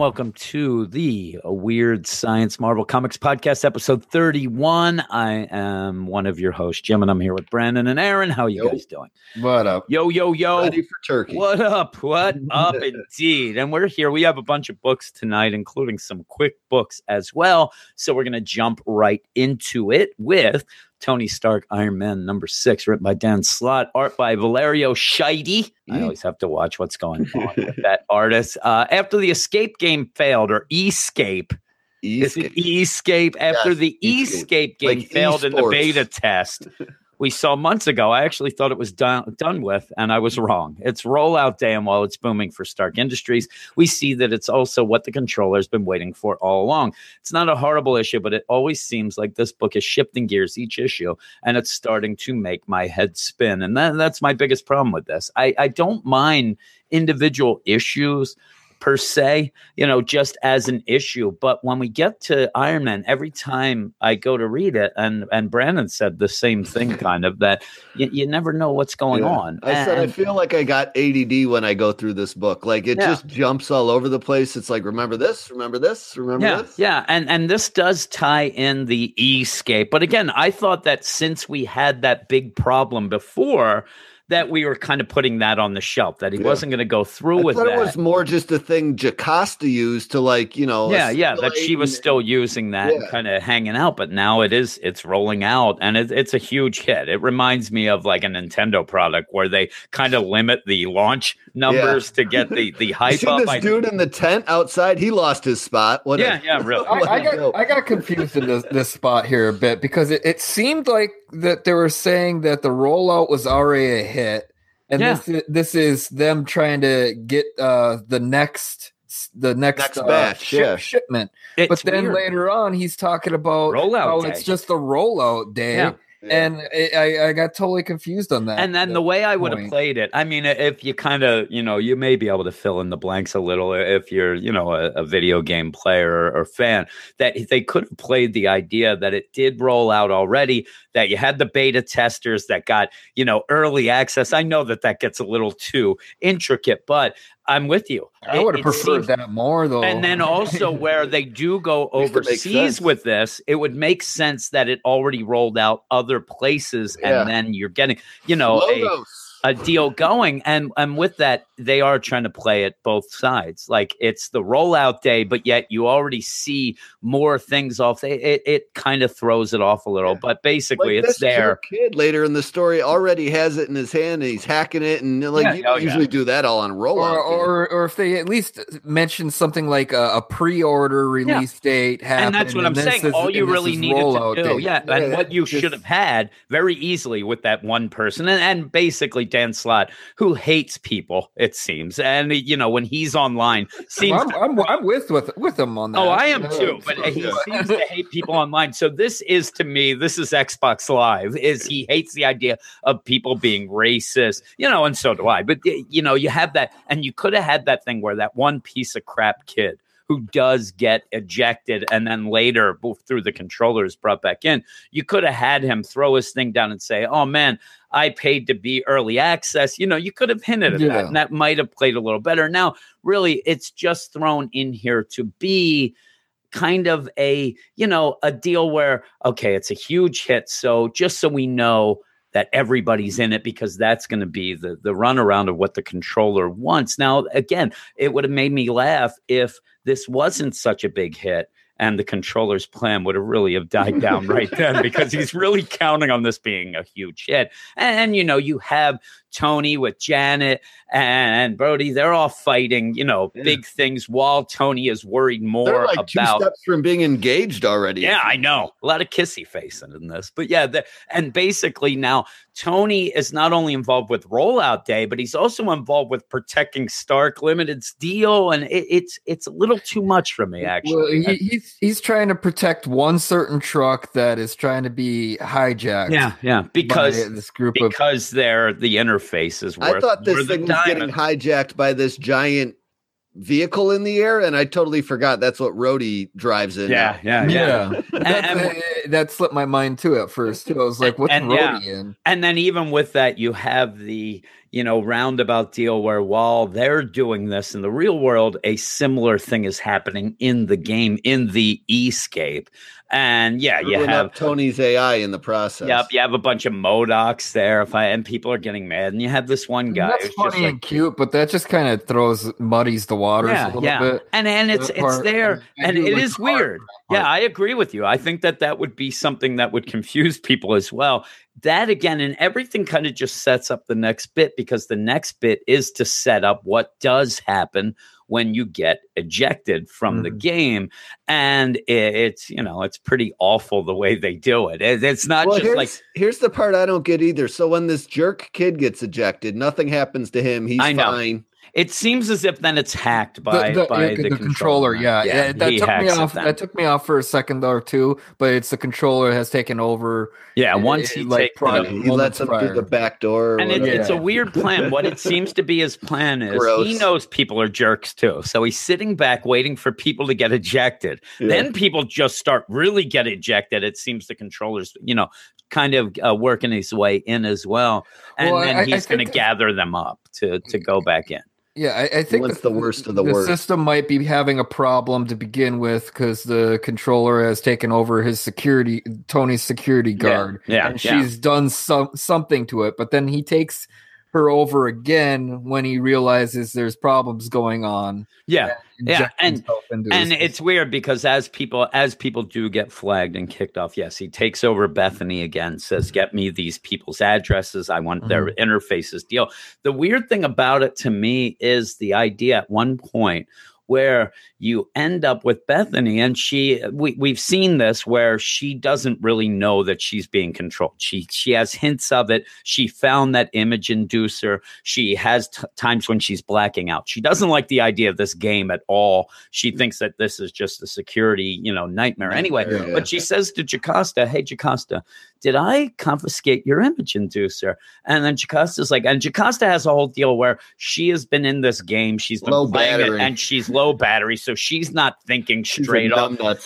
and welcome to the Weird Science Marvel Comics Podcast, episode 31. I am one of your hosts, Jim, and I'm here with Brandon and Aaron. How are you Yo. guys doing? What up? Yo, yo, yo. Ready for turkey? What up? What up indeed? And we're here. We have a bunch of books tonight, including some quick books as well. So we're going to jump right into it with Tony Stark Iron Man number six, written by Dan Slott, art by Valerio Schiti. I Mm. always have to watch what's going on with that artist. Uh, after the escape game failed, or escape, is it escape? After Yes, the Escape. escape game Like failed in the beta test, we saw months ago. I actually thought it was done done with, and I was wrong. It's rollout day, and while it's booming for Stark Industries, we see that it's also what the controller's been waiting for all along. It's not a horrible issue, but it always seems like this book is shifting gears each issue, and it's starting to make my head spin. And that, that's my biggest problem with this. I, I don't mind individual issues per se, you know, just as an issue. But when we get to Iron Man, every time I go to read it, and and Brandon said the same thing, kind of that you, you never know what's going Yeah. on. I said I feel like I got ADD when I go through this book. Like it Yeah. just jumps all over the place. It's like remember this, remember this, remember yeah, this. yeah, and and this does tie in the escape. But again, I thought that since we had that big problem before, that we were kind of putting that on the shelf. That he Yeah. wasn't going to go through I with thought that. it was more just a thing Jocasta used to like, you know. yeah, yeah, that she was still using that Yeah. kind of hanging out, but now it is it's rolling out and it, it's a huge hit. It reminds me of like a Nintendo product where they kind of limit the launch numbers to get the the You hype see up. this I- dude in the tent outside? He lost his spot. What a- yeah, yeah, really. What I, I a got joke. I got confused in this, this spot here a bit because it, it seemed like that they were saying that the rollout was already a hit, and Yeah. this is, this is them trying to get uh, the next the next, Next uh, batch, ship- yeah. shipment. It's but then weird. later on, he's talking about Rollout how day. it's just the rollout day, Yeah. Yeah. and I, I, I got totally confused on that. and then the way I would have played it, I mean, if you kind of, you know, you may be able to fill in the blanks a little if you're, you know, a, a video game player or, or fan, that they could have played the idea that it did roll out already, that you had the beta testers that got, you know, early access. I know that that gets a little too intricate, but I'm with you. I would have preferred seems- that more though. and then also where they do go Used to make overseas with this, it would make sense that it already rolled out other places, Yeah. and then you're getting, you know, a, a deal going. And and with that, they are trying to play it both sides. Like it's the rollout day, but yet you already see more things off. It it, it kind of throws it off a little, Yeah. but basically Like it's this there. poor Kid later in the story already has it in his hand and he's hacking it and like Yeah, you oh, don't yeah. usually do that all on rollout. or, or or if they at least mention something like a, a pre-order release date happening, and that's what I'm saying. is- All you really is needed to do, date. yeah, and what you should have had very easily with that one person, and, and basically Dan Slott, who hates people, it seems, and you know when he's online, seems. Well, I'm, I'm I'm with with with him on that. Oh, I am too, but he seems to hate people online. So this is to me, this is Xbox Live. Is he hates the idea of people being racist, you know, and so do I. But you know, you have that, and you could have had that thing where that one piece of crap kid who does get ejected and then later through the controllers brought back in you could have had him throw his thing down and say oh man i paid to be early access. You know you could have hinted at that and that might have played a little better. Now really it's just thrown in here to be kind of a you know a deal where okay it's a huge hit so just so we know that everybody's in it because that's going to be the the runaround of what the controller wants. Now again it would have made me laugh if this wasn't such a big hit and the controller's plan would have really have died down right then because he's really counting on this being a huge hit. And, and you know you have Tony with Janet and Brody. They're all fighting, you know, Yeah. big things while Tony is worried more like about steps from being engaged already. yeah, I know. A lot of kissy facing in this. But yeah, the, and basically now Tony is not only involved with rollout day, but he's also involved with protecting Stark Limited's deal. And it, it's it's a little too much for me, Well, actually. he, he's he's trying to protect one certain truck that is trying to be hijacked. yeah, yeah. Because this group of because they're the interface is worth I thought this thing was getting hijacked by this giant vehicle in the air, and I totally forgot that's what Rhodey drives in. Yeah, yeah, yeah. yeah, And- that, and- uh, that slipped my mind too at first too. I was like, "What's And- yeah. In?" And then even with that, you have the you know roundabout deal where while they're doing this in the real world, a similar thing is happening in the game in the escape. And yeah, you have Tony's AI in the process. Yep, you have a bunch of MODOKs there. If I and people are getting mad, and you have this one guy. That's who's just funny like, and cute, but that just kind of throws muddies the waters a yeah, little yeah, bit. and and it's it's part, there, I and do it like is the weird. of Yeah. I agree with you. I think that that would be something that would confuse people as well. That again, and everything kind of just sets up the next bit because the next bit is to set up what does happen when you get ejected from the Mhm. game, and it, it's you know it's pretty awful the way they do it. It- it's not well, just here's, like here's the part I don't get either. So when this jerk kid gets ejected, nothing happens to him. He's fine. It seems as if then it's hacked by the, the- by the, the controller, yeah, yeah, that took me off. That took me off for a second or two, but it's the controller has taken over. yeah. it- Once it, he like, takes prior- it He lets him prior. through the back door. or and it, whatever. it's a weird plan. What it seems to be his plan is he knows people are jerks too. So he's sitting back waiting for people to get ejected. Yeah. Then people just start really get ejected. It seems the controllers, you know, kind of uh, working his way in as well. And Well, then I he's going to gather them up to to go back in. Yeah, I, I think wants the worst of the worst. system might be having a problem to begin with because the controller has taken over his security, Tony's security guard, yeah, and yeah. she's done some something to it. But then he takes her over again when he realizes there's problems going on. Yeah. Yeah, and- and it's weird because as people as people do get flagged and kicked off yes he takes over bethany again says get me these people's addresses i want their mm-hmm. interfaces deal the weird thing about it to me is the idea at one point where you end up with bethany. And she we, we've seen this where she doesn't really know that she's being controlled. She she has hints of it. She found that image inducer. She has t- times when she's blacking out. She doesn't like the idea of this game at all. She thinks that this is just a security you know nightmare. Anyway Yeah. but she says to Jocasta, hey Jocasta, did I confiscate your image inducer? And then Jocasta's like, and Jocasta has a whole deal where she has been in this game, she's been Low playing it, and she's low battery, so she's not thinking straight up.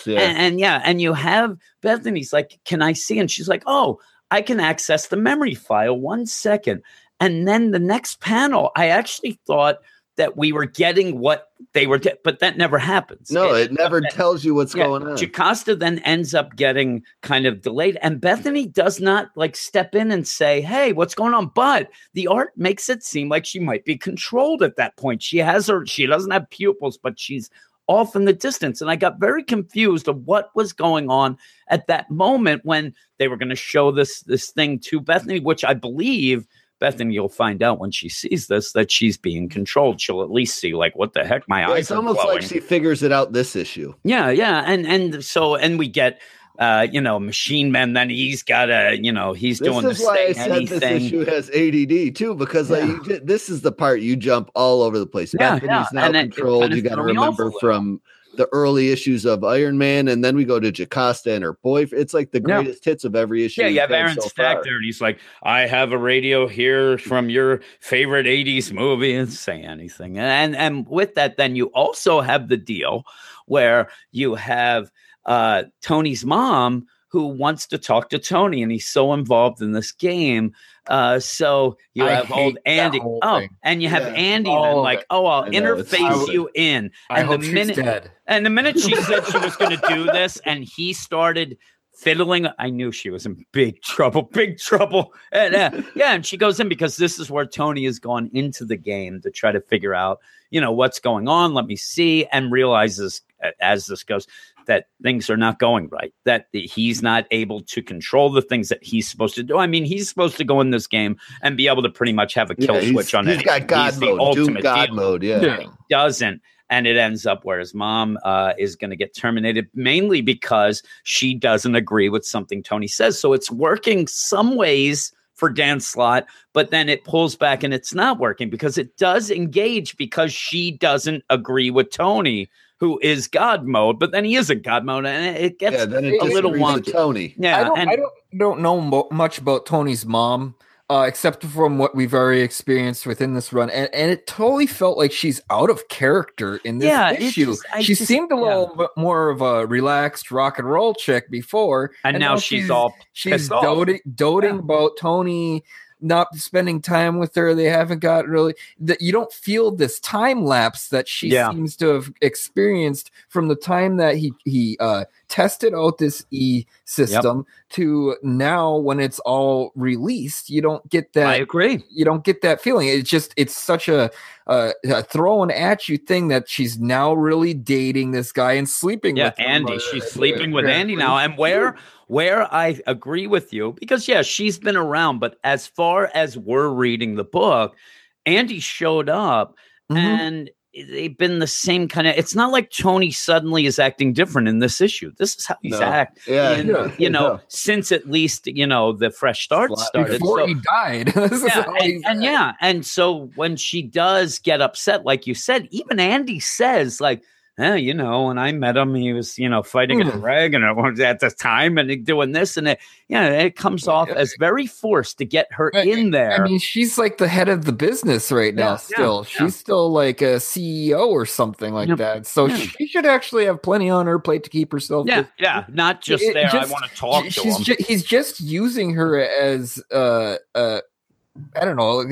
yeah. And, and yeah, and you have Bethany's like, Can I see? And she's like, Oh, I can access the memory file one second. And then the next panel, I actually thought that we were getting what they were, but that never happens. no, it never tells you what's Yeah, going on. Jocasta then ends up getting kind of delayed, and Bethany does not like step in and say, "Hey, what's going on?" But the art makes it seem like she might be controlled at that point. She has her, she doesn't have pupils, but she's off in the distance, and I got very confused of what was going on at that moment when they were going to show this this thing to Bethany, which I believe. Bethany, you'll find out when she sees this that she's being controlled. She'll at least see, like, what the heck, my Yeah, eyes it's almost glowing. like she figures it out this issue. Yeah, yeah, and and so and we get uh, you know, Machine Man. Then he's got a, you know, he's This doing is the why I said anything. this issue has ADD too, because like Yeah. ju- this is the part you jump all over the place. Yeah, Bethany's yeah, now and it controlled. You got to threw me off a remember from the early issues of Iron Man, and then we go to Jocasta and her boyfriend. It's like the Yeah. greatest hits of every issue. Yeah, you we've Aaron so Stack far. there, and he's like, "I have a radio here from your favorite '80s movie," and say anything. And and with that, then you also have the deal where you have uh, Tony's mom who wants to talk to Tony, and he's so involved in this game. Uh, so you I have old Andy. Oh, thing. and you have Yeah, Andy then like, it. "Oh, I'll interface you in." And the minute dead. and the minute she said she was going to do this, and he started fiddling, I knew she was in big trouble, big trouble. And uh, yeah, and she goes in because this is where Tony has gone into the game to try to figure out, you know, what's going on. Let me see, and realizes as this goes, that things are not going right, that he's not able to control the things that he's supposed to do. I mean, he's supposed to go in this game and be able to pretty much have a kill Yeah, switch on he's it. got God he's the mode, Doom ultimate God deal. mode. Yeah. Yeah. He doesn't. And it ends up where his mom uh, is going to get terminated, mainly because she doesn't agree with something Tony says. So it's working some ways for Dan Slott, but then it pulls back and it's not working because it does engage because she doesn't agree with Tony, who is God mode, but then he isn't God mode, and it gets Yeah, then it a little disagrees with wonky. Tony. yeah. I don't, and I don't don't know mo- much about Tony's mom, uh, except from what we've already experienced within this run, and, and it totally felt like she's out of character in this Yeah, issue. just- she just- seemed a yeah. little bit more of a relaxed rock and roll chick before, and, now, she's, all she's off. doting, doting Yeah. about Tony not spending time with her. They haven't got really that you don't feel this time lapse that she Yeah. seems to have experienced from the time that he he uh tested out this e system to now when it's all released you don't get that. I agree. you don't get that feeling it's just it's such a, a, a thrown at you thing that she's now really dating this guy and sleeping Yeah, with. Andy. She's sleeping with. Andy now. And where where I agree with you, because yeah, she's been around, but as far as we're reading the book, Andy showed up Mhm. and they've been the same kind of it's not like Tony suddenly is acting different in this issue. This is how he's No. act. Yeah. And, Yeah. you know, Yeah. since at least, you know, the fresh start Flat started. before So- he died yeah, and, and yeah, and so when she does get upset, like you said, even Andy says, like, eh, you know, when I met him, he was, you know, fighting a Hmm. dragon at at the time and doing this and it, yeah, it comes off as very forced to get her I- in there. I mean, she's like the head of the business right now. Yeah, Still, yeah, she's still like a CEO or something like that. So Yeah. she should actually have plenty on her plate to keep herself. yeah, busy. yeah, not just It there. just- I want to talk to him. ju- he's just using her as uh uh I don't know.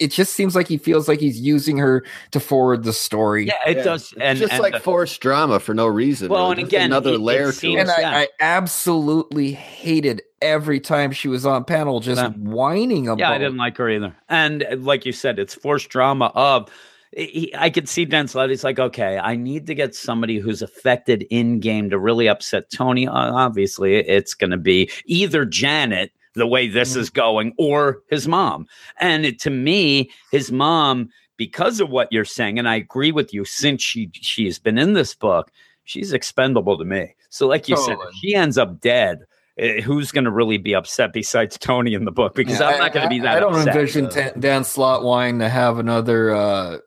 It just seems like he feels like he's using her to forward the story. yeah, it Yeah. does. It's And just and like the- forced drama for no reason. Well, really. and Just again, another it- it layer to it. And Yeah. I, I absolutely hated every time she was on panel just Yeah. whining about Yeah, I didn't like her either. And uh, like you said, it's forced drama of. he- I could see Dan Slott. He's like, okay, I need to get somebody who's affected in game to really upset Tony. Uh, obviously, it's going to be either Janet, the way this is going, or his mom. And it, to me, his mom, because of what you're saying, and I agree with you, since she she has been in this book, she's expendable to me. So, like you said, Totally. if she ends up dead. eh, Who's going to really be upset besides Tony in the book? Because Yeah, I'm not going to be that. I, don't upset. envision Ta- Dan Slott wanting to have another uh,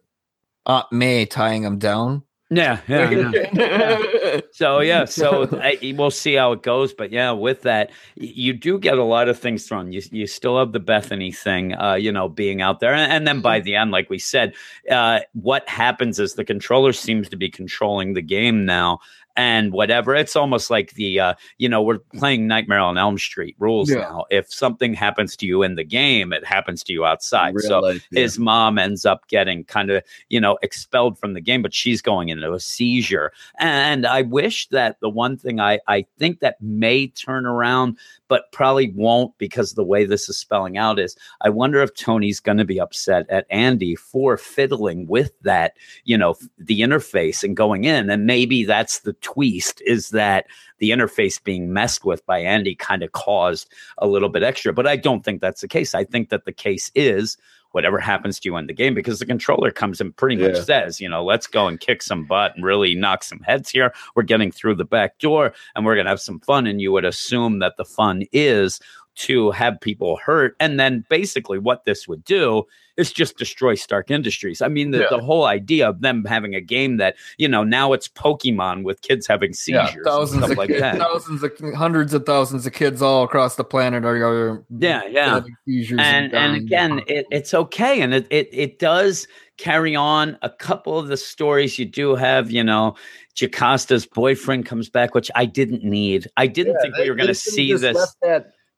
Aunt May tying him down. Yeah, yeah. yeah. So yeah, so I, we'll see how it goes. But yeah, with that, you do get a lot of things thrown. You you still have the Bethany thing, uh, you know, being out there, and, and then by the end, like we said, uh, what happens is the controller seems to be controlling the game now. And whatever, it's almost like the, uh, you know, we're playing Nightmare on Elm Street rules Yeah. now. If something happens to you in the game, it happens to you outside. Real so life, yeah. his mom ends up getting kind of you know expelled from the game but she's going into a seizure and i wish that the one thing i i think that may turn around but probably won't because the way this is spelling out is i wonder if tony's going to be upset at andy for fiddling with that you know the interface and going in and maybe that's the twist is that the interface being messed with by andy kind of caused a little bit extra but i don't think that's the case i think that the case is whatever happens to you in the game because the controller comes and pretty much says, you know, let's go and kick some butt and really knock some heads here. We're getting through the back door and we're going to have some fun. And you would assume that the fun is to have people hurt. And then basically what this would do is just destroy Stark Industries. I mean, the, Yeah. the whole idea of them having a game that, you know, now it's Pokemon with kids having Yeah, seizures and thousands stuff of like kids, that. thousands of hundreds of thousands of kids all across the planet are, are Yeah, yeah. having seizures and and dying. again it, it's okay and it, it it does carry on a couple of the stories you do have you know jocasta's boyfriend comes back which i didn't need i didn't think we were going to see this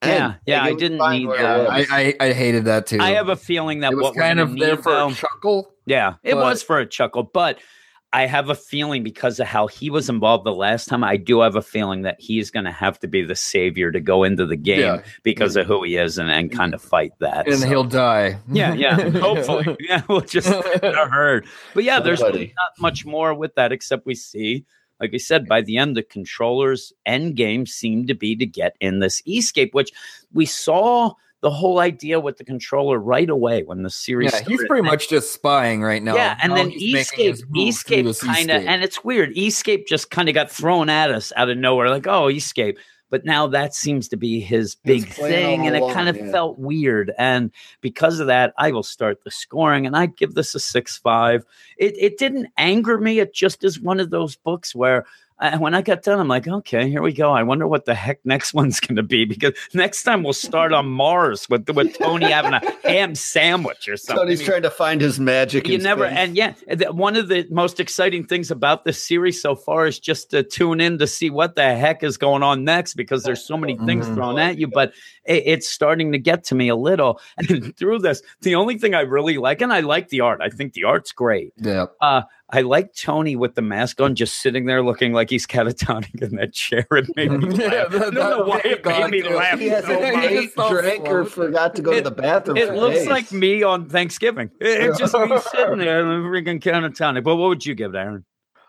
Yeah, yeah, I didn't need that. I, I I hated that too. i have a feeling that it was what we're kind of there need, for though- a chuckle. yeah it but- was for a chuckle but i have a feeling because of how he was involved the last time i do have a feeling that he's going to have to be the savior to go into the game Yeah. because of who he is and, and kind of fight that and so. he'll die. Yeah, yeah. Hopefully, yeah. We'll just get hurt. But yeah, there's Somebody. not much more with that except we see like I said, by the end, the controllers end game seemed to be to get in this escape, which we saw the whole idea with the controller right away when the series. Yeah, he's started. pretty much just spying right now. Yeah, and Now then he's Escape, his move through Escape kind of, and it's weird. Escape just kind of got thrown at us out of nowhere, like, oh, Escape. But now that seems to be his big thing, and it kind of yeah. felt weird. And because of that, I will start the scoring, and I give this a six five. It it didn't anger me. It just is one of those books where. Uh, when I got done, I'm like, okay, here we go. I wonder what the heck next one's going to be because next time we'll start on Mars with with Tony having a ham sandwich or something. Tony's trying to find his magic. You never, space. and yeah, one of the most exciting things about this series so far is just to tune in to see what the heck is going on next because there's so many things Mhm. thrown at you. But it, it's starting to get to me a little. And through this, the only thing I really like, and I like the art, I think the art's great. yeah. Uh, I like Tony with the mask on, just sitting there looking like he's catatonic in that chair. It made me laugh. Yeah, I don't know why it made me laugh. he hasn't so much. He ate, just drank, or forgot to go to the bathroom. It looks days. like me on Thanksgiving. It, it's just me sitting there and freaking catatonic. But what would you give it, Aaron?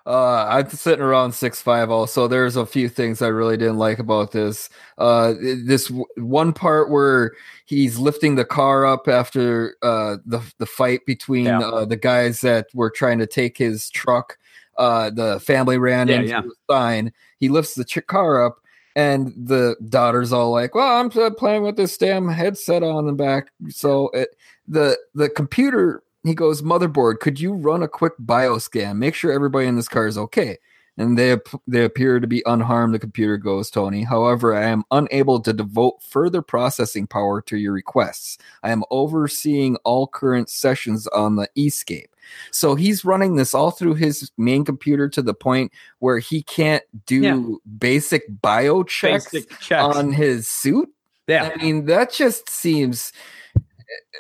Uh, I'm sitting around six five. Also, there's a few things I really didn't like about this. Uh, this one part where he's lifting the car up after uh the the fight between Yeah. uh, the guys that were trying to take his truck. Uh, the family ran Yeah, into yeah. the sign. He lifts the car up, and the daughter's all like, "Well, I'm uh, playing with this damn headset on the back." So it the the computer he goes motherboard could you run a quick bioscan make sure everybody in this car is okay and they ap- they appear to be unharmed the computer goes tony however i am unable to devote further processing power to your requests i am overseeing all current sessions on the escape so he's running this all through his main computer to the point where he can't do Yeah. basic bio checks Basic checks. on his suit yeah. i mean that just seems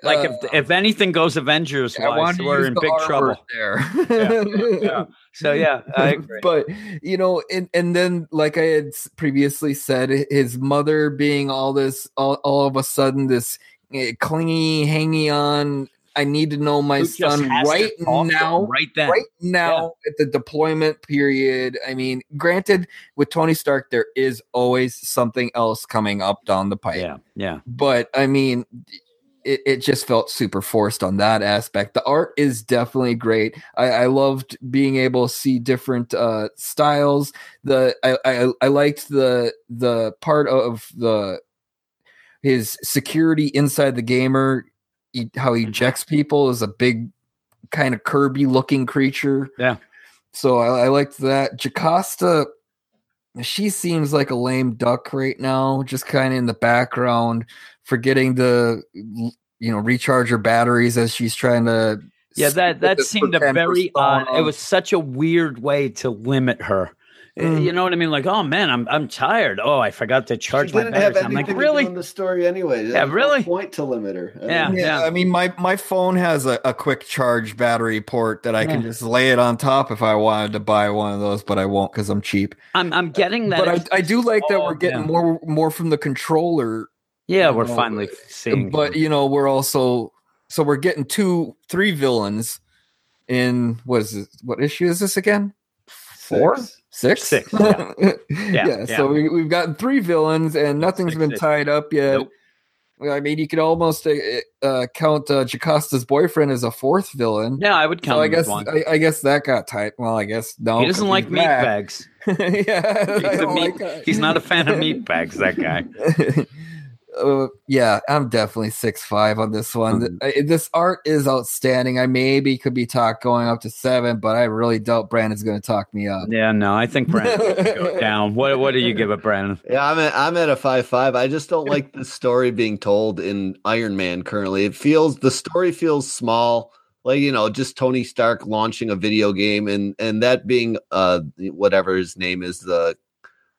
Like uh, if if anything goes Avengers wise, we're in big R trouble. there. yeah. So yeah, I agree. but you know, and and then like I had previously said, his mother being all this, all, all of a sudden this eh, clingy, hangy on. I need to know my son right now. right then. Right now, at the deployment period. I mean, granted, with Tony Stark, there is always something else coming up down the pipe Yeah, yeah. but I mean, it, it just felt super forced on that aspect. The art is definitely great. I, I loved being able to see different uh, styles. The I, I I liked the the part of the his security inside the gamer. He, how he ejects people is a big kind of Kirby looking creature. Yeah. So I, I liked that. Jocasta, she seems like a lame duck right now, just kind of in the background, forgetting to you know recharge her batteries as she's trying to. Yeah, that that seemed a very odd. It was such a weird way to limit her. Uh, Mm. You know what I mean? Like, oh man, I'm I'm tired. Oh, I forgot to charge She my didn't have batteries. I'm like, anything really? in the story anyway. There's Yeah, no really? Point to limit her. I Yeah. mean, Yeah, I mean my my phone has a, a quick charge battery port that I can just lay it on top if I wanted to buy one of those, but I won't because I'm cheap. I'm I'm getting that. But I, I do like that Oh, we're getting yeah. more more from the controller yeah, we're know, finally seeing. but you know we're also so we're getting two three villains in what is this what issue is this again four six. six Six, yeah. yeah, Yeah, so we, we've gotten three villains and nothing's Six been issues. tied up yet Nope. i mean you could almost uh, uh, count uh, jocasta's boyfriend as a fourth villain yeah, I would count so i guess one. I, I guess that got tight well i guess no he doesn't like meat back. bags. yeah He's, I a don't meat- like he's not a fan of meat bags. That guy. uh, yeah, I'm definitely six five on this one. Mhm. Uh, This art is outstanding. I maybe could be talked going up to seven, but I really doubt Brandon's going to talk me up. Yeah, no, I think Brandon go down. What what do you give it, Brandon? Yeah, I'm at, I'm at a five five. I just don't like the story being told in Iron Man currently. It feels the story feels small, like you know, just Tony Stark launching a video game and and that being uh whatever his name is the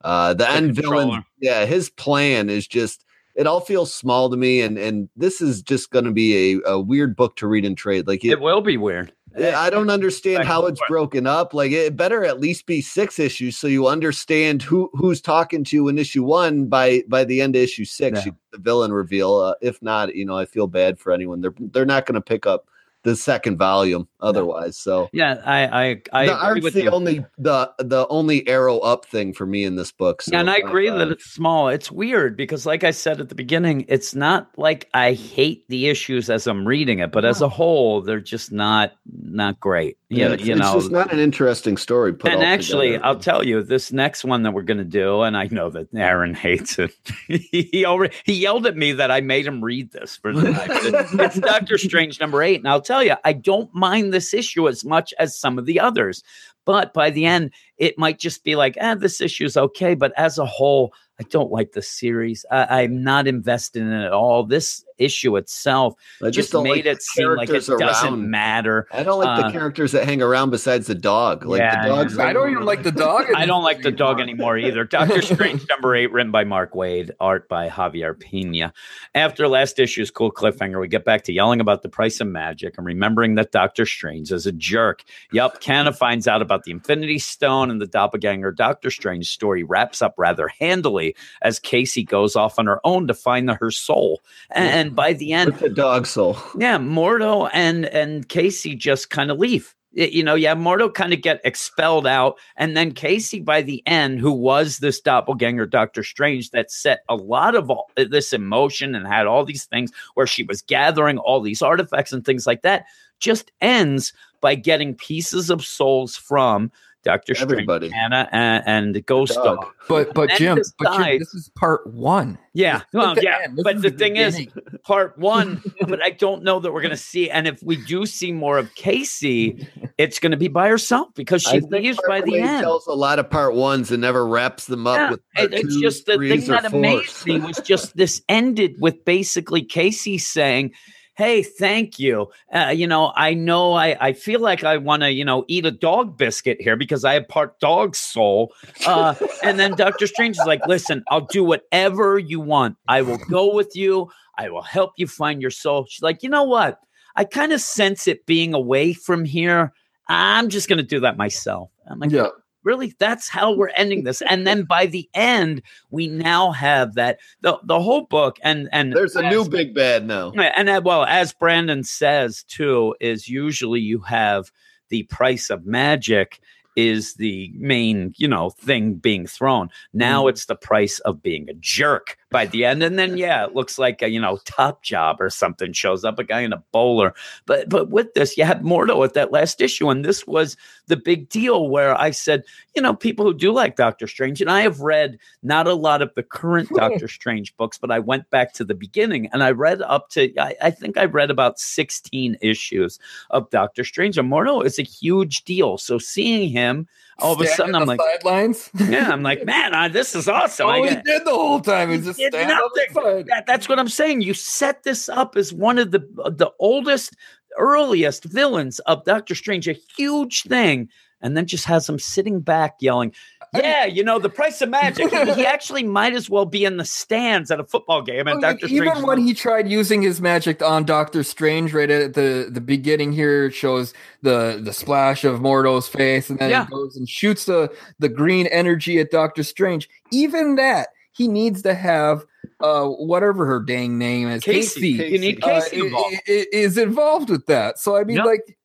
uh the, end villain. Yeah, his plan is just it all feels small to me, and and this is just going to be a, a weird book to read and trade. Like It will be weird. I don't understand how it's broken up. Like it better at least be six issues so you understand who who's talking to you in issue one by by the end of issue six. Yeah. You, the villain reveal. Uh, if not, you know, I feel bad for anyone. They're they're not going to pick up the second volume otherwise. So Yeah, I I, I the agree art's the you. only the the only arrow up thing for me in this book. So Yeah, and I agree five. that it's small. It's weird because, like I said at the beginning, it's not like I hate the issues as I'm reading it, but as a whole, they're just not not great. Yeah, it's, you it's know, just not an interesting story. Put and actually, together. I'll tell you, this next one that we're going to do, and I know that Aaron hates it. he already he yelled at me that I made him read this for the night. it's Doctor Strange number eight, and I'll tell you, I don't mind this issue as much as some of the others. But by the end, it might just be like, ah, this issue is okay. But as a whole, I don't like the series. I, I'm not invested in it at all. This issue itself I just, don't made like it seem like it characters doesn't matter. I don't like uh, the characters that hang around besides the dog. Like Yeah, the dogs. yeah. I don't even like the dog. I don't like the dog anymore either. Doctor Strange number eight, written by Mark Waid, art by Javier Pina. After last issue's cool cliffhanger, we get back to yelling about the price of magic and remembering that Doctor Strange is a jerk. Yup, Kanna finds out about the Infinity Stone and the doppelganger Doctor Strange story wraps up rather handily as Casey goes off on her own to find the, her soul. And, by the end, With the dog soul. yeah, Mordo and and Casey just kind of leave. You know, yeah, Mordo kind of get expelled out, and then Casey by the end, who was this doppelganger Doctor Strange that set a lot of all, uh, this emotion and had all these things where she was gathering all these artifacts and things like that, just ends by getting pieces of souls from Doctor Strange, Everybody. Anna, and, and Ghost Dog. Dog. But but And Jim, but Jim, this is part one. Yeah, well, the yeah, end. But the the thing is, part one, but I don't know that we're going to see. And if we do see more of Casey, it's going to be by herself because she leaves by the end. tells a lot of part ones and never wraps them up Yeah, with it- part it's twos, just the thing threes, or that amazed me was just this ended with basically Casey saying, Hey, thank you. Uh, you know, I know I, I feel like I want to, you know, eat a dog biscuit here because I have part dog soul. Uh, and then Doctor Strange is like, listen, I'll do whatever you want. I will go with you. I will help you find your soul. She's like, you know what? I kind of sense it being away from here. I'm just going to do that myself. I'm like, Yeah. Really that's how we're ending this. And then by the end we now have that the the whole book and and There's a new big bad now. and uh, well as brandon says too is usually you have the price of magic is the main you know thing being thrown. Now it's the price of being a jerk by the end and then yeah it looks like a you know top job or something shows up a guy in a bowler. But but with this you had mordo at that last issue and this was the big deal where i said you know people who do like doctor strange and i have read not a lot of the current hmm. doctor strange books but i went back to the beginning and i read up to i, I think i read about 16 issues of doctor strange and mordo is a huge deal. So seeing him all of a sudden i'm like sidelines. yeah i'm like man I, this is awesome all I he did the whole time is just stand on the nothing. that, that's what I'm saying. You set this up as one of the the oldest, earliest villains of Doctor Strange, a huge thing, and then just has him sitting back yelling, "Yeah, you know the price of magic." he, actually might as well be in the stands at a football game, and Doctor even Strange. when he tried using his magic on Doctor Strange, right at the the beginning here, it shows the the splash of Mordo's face, and then Yeah. he goes and shoots the the green energy at Doctor Strange. Even that, he needs to have uh whatever her dang name is, Casey, Casey, you need uh, Casey involved. is involved with that. So I mean, Yep. like.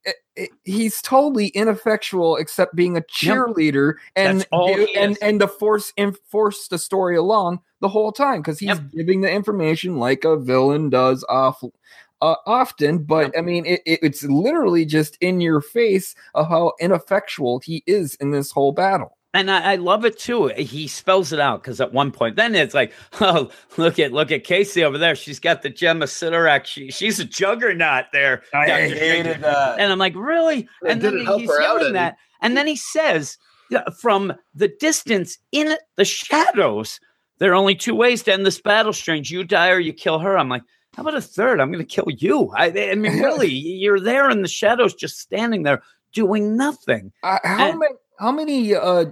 He's totally ineffectual, except being a cheerleader and That's all do- and and to force enforce the story along the whole time because he's Yep. giving the information like a villain does off uh, often. But Yep. I mean, it, it, it's literally just in your face of how ineffectual he is in this whole battle. And I, I love it too. He spells it out because at one point, then it's like, oh, look at look at Casey over there. She's got the gem of Cyttorak. She, she's a juggernaut there. Dr. Strange. that. And I'm like, really? It And then he's yelling that. And then he says, from the distance in the shadows, there are only two ways to end this battle, Strange. You die or you kill her. I'm like, how about a third? I'm going to kill you. I, I mean, really, you're there in the shadows, just standing there doing nothing. Uh, how And- many how many uh,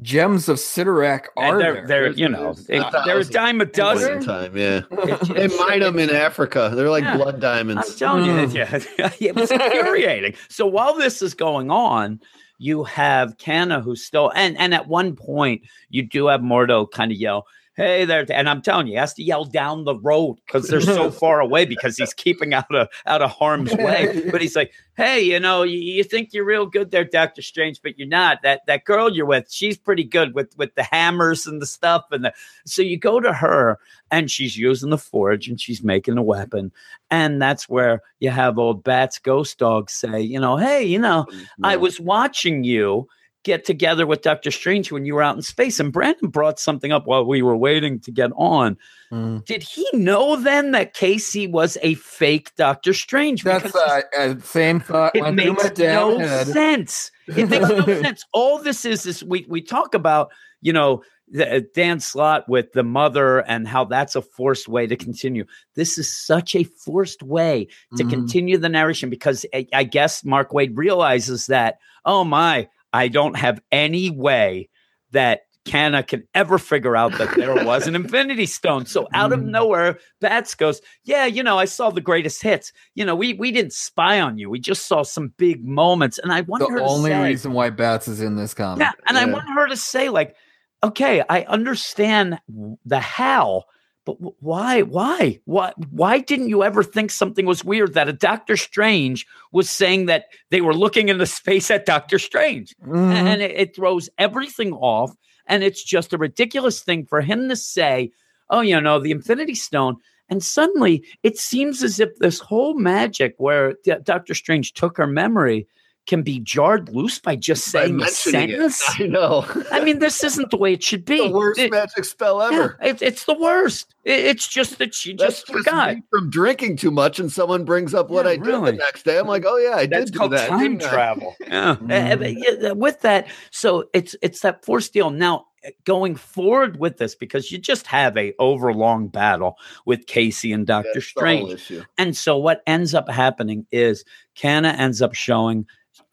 gems of Cyttorak are they're, there? they're, you know, there's they, a a dime a dozen. One time, yeah. They it's- mine them in Africa. They're like Yeah. blood I'm diamonds. telling you, Mm. yeah, it was infuriating. So while this is going on, you have Kanna who's still and and at one point you do have Mordo kind of yell, "Hey there!" And I'm telling you, he has to yell down the road because they're so far away because he's keeping out of out of harm's way. But he's like, "Hey, you know, you, you think you're real good there, Doctor Strange, but you're not. That that girl you're with, she's pretty good with with the hammers and the stuff and the." So you go to her, and she's using the forge and she's making a weapon, and that's where you have old Bats Ghost Dog say, "You know, hey, you know." I was watching you get together with Doctor Strange when you were out in space, and Brandon brought something up while we were waiting to get on. Mm. Did he know then that Casey was a fake Doctor Strange? That's uh, uh, same thought. it makes no head. sense. It makes no sense. All this is is we we talk about you know the, uh, Dan Slott with the mother and how that's a forced way to continue. This is such a forced way to Mhm. continue the narration because I, I guess Mark Waid realizes that oh my, I don't have any way that. Kanna can ever figure out that there was an Infinity Stone. So out of Mm. nowhere, Bats goes, "Yeah, you know, I saw the greatest hits. You know, we we didn't spy on you. We just saw some big moments." And I want The her to only say, reason why Bats is in this comic. yeah, and I want her to say, like, okay, I understand the how, but why, why, why, why didn't you ever think something was weird that a Doctor Strange was saying that they were looking into space at Doctor Strange? Mhm. and it, it throws everything off. And it's just a ridiculous thing for him to say, oh, you know, the Infinity Stone. And suddenly it seems as if this whole magic where D- Doctor Strange took her memory can be jarred loose by just By saying a mentioning it. sentence. I know. I mean, this isn't the way it should be. the worst It- magic spell yeah, ever. it- it's the worst. It- it's just that she That's just just forgot. me from drinking too much, and someone brings up what Yeah, I did the next day. I'm like, oh yeah, I That's did do that. time travel. Yeah. But yeah, with that, so it's it's that force deal. Now uh, going forward with this, because you just have a overlong battle with Casey and Doctor That's the whole Strange, and so what ends up happening is Kanna ends up showing.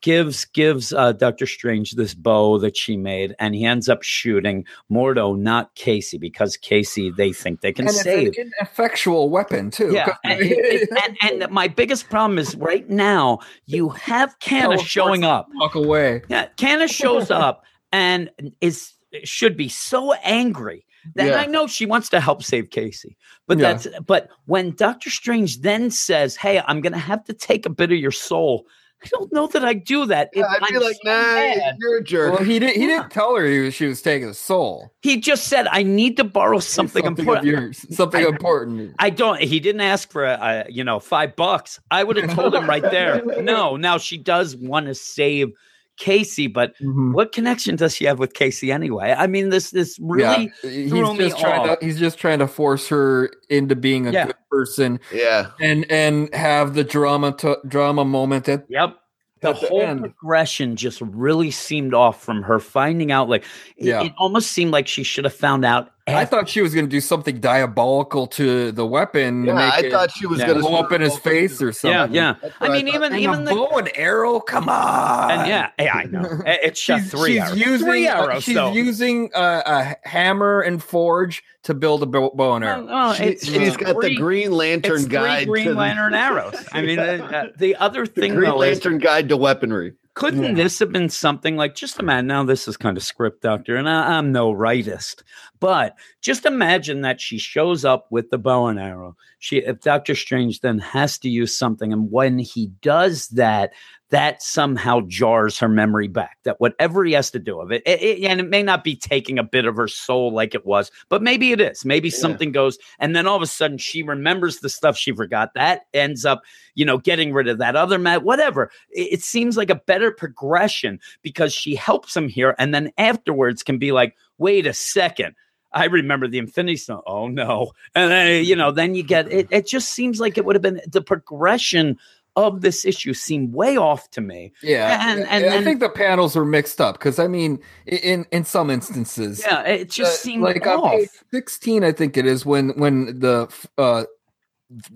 Gives gives uh, Doctor Strange this bow that she made, and he ends up shooting Mordo, not Casey, because Casey they think they can and save. it's an ineffectual weapon too. Yeah, and, it- and, and my biggest problem is right now you have Kanna showing up. Walk away. Yeah, Kanna shows up and is should be so angry that Yeah. I know she wants to help save Casey. But Yeah. that's but when Doctor Strange then says, "Hey, I'm going to have to take a bit of your soul," I don't know that I do that. If I'd be I'm like, so nah, mad. you're a jerk. Well, he didn't. He Yeah. didn't tell her he was, she was taking a soul. He just said, "I need to borrow something, of important." yours, something I- important. I don't. He didn't ask for a, a you know five bucks. I would have told him right there. No. Now she does want to save Casey, but Mhm. what connection does she have with Casey anyway? I mean, this this really yeah, he's threw me just trying off. to. He's just trying to force her into being a Yeah. good person yeah, and and have the drama to, drama moment at Yep. The At the whole end. progression just really seemed off from her finding out. Like, it, it almost seemed like she should have found out. I thought she was going to do something diabolical to the weapon. to yeah. make I it thought she was yeah. going to blow up in his face or something. yeah. That's I what I mean, even And even the bow and arrow. Come on. and yeah, yeah, I know. It's it shot she's, three she's arrows. using three uh, arrows. she's though. using uh, a hammer and forge to build a bow, bow and arrow. Well, well, She, it's, she's it's got three- the Green Lantern it's three guide. Green to Lantern arrows. I mean, uh, uh, the other thing The thing Green though is Lantern guide to weaponry. Couldn't Yeah. this have been something like just imagine now this is kind of script doctor and I, i'm no rightist but just imagine that she shows up with the bow and arrow she if dr strange then has to use something and when he does that that somehow jars her memory back that whatever he has to do of it, it- it- and it may not be taking a bit of her soul like it was but maybe it is maybe Yeah. something goes and then all of a sudden she remembers the stuff she forgot that ends up you know getting rid of that other man whatever it, it seems like a better progression because she helps him here and then afterwards can be like wait a second I remember the Infinity Stone. Oh no! And then you know, then you get it. It just seems like it would have been the progression of this issue seem way off to me. Yeah, And- and I think the panels are mixed up because I mean, in in some instances, Yeah, it just uh, seemed like on off. page sixteen, I think it is when when the uh,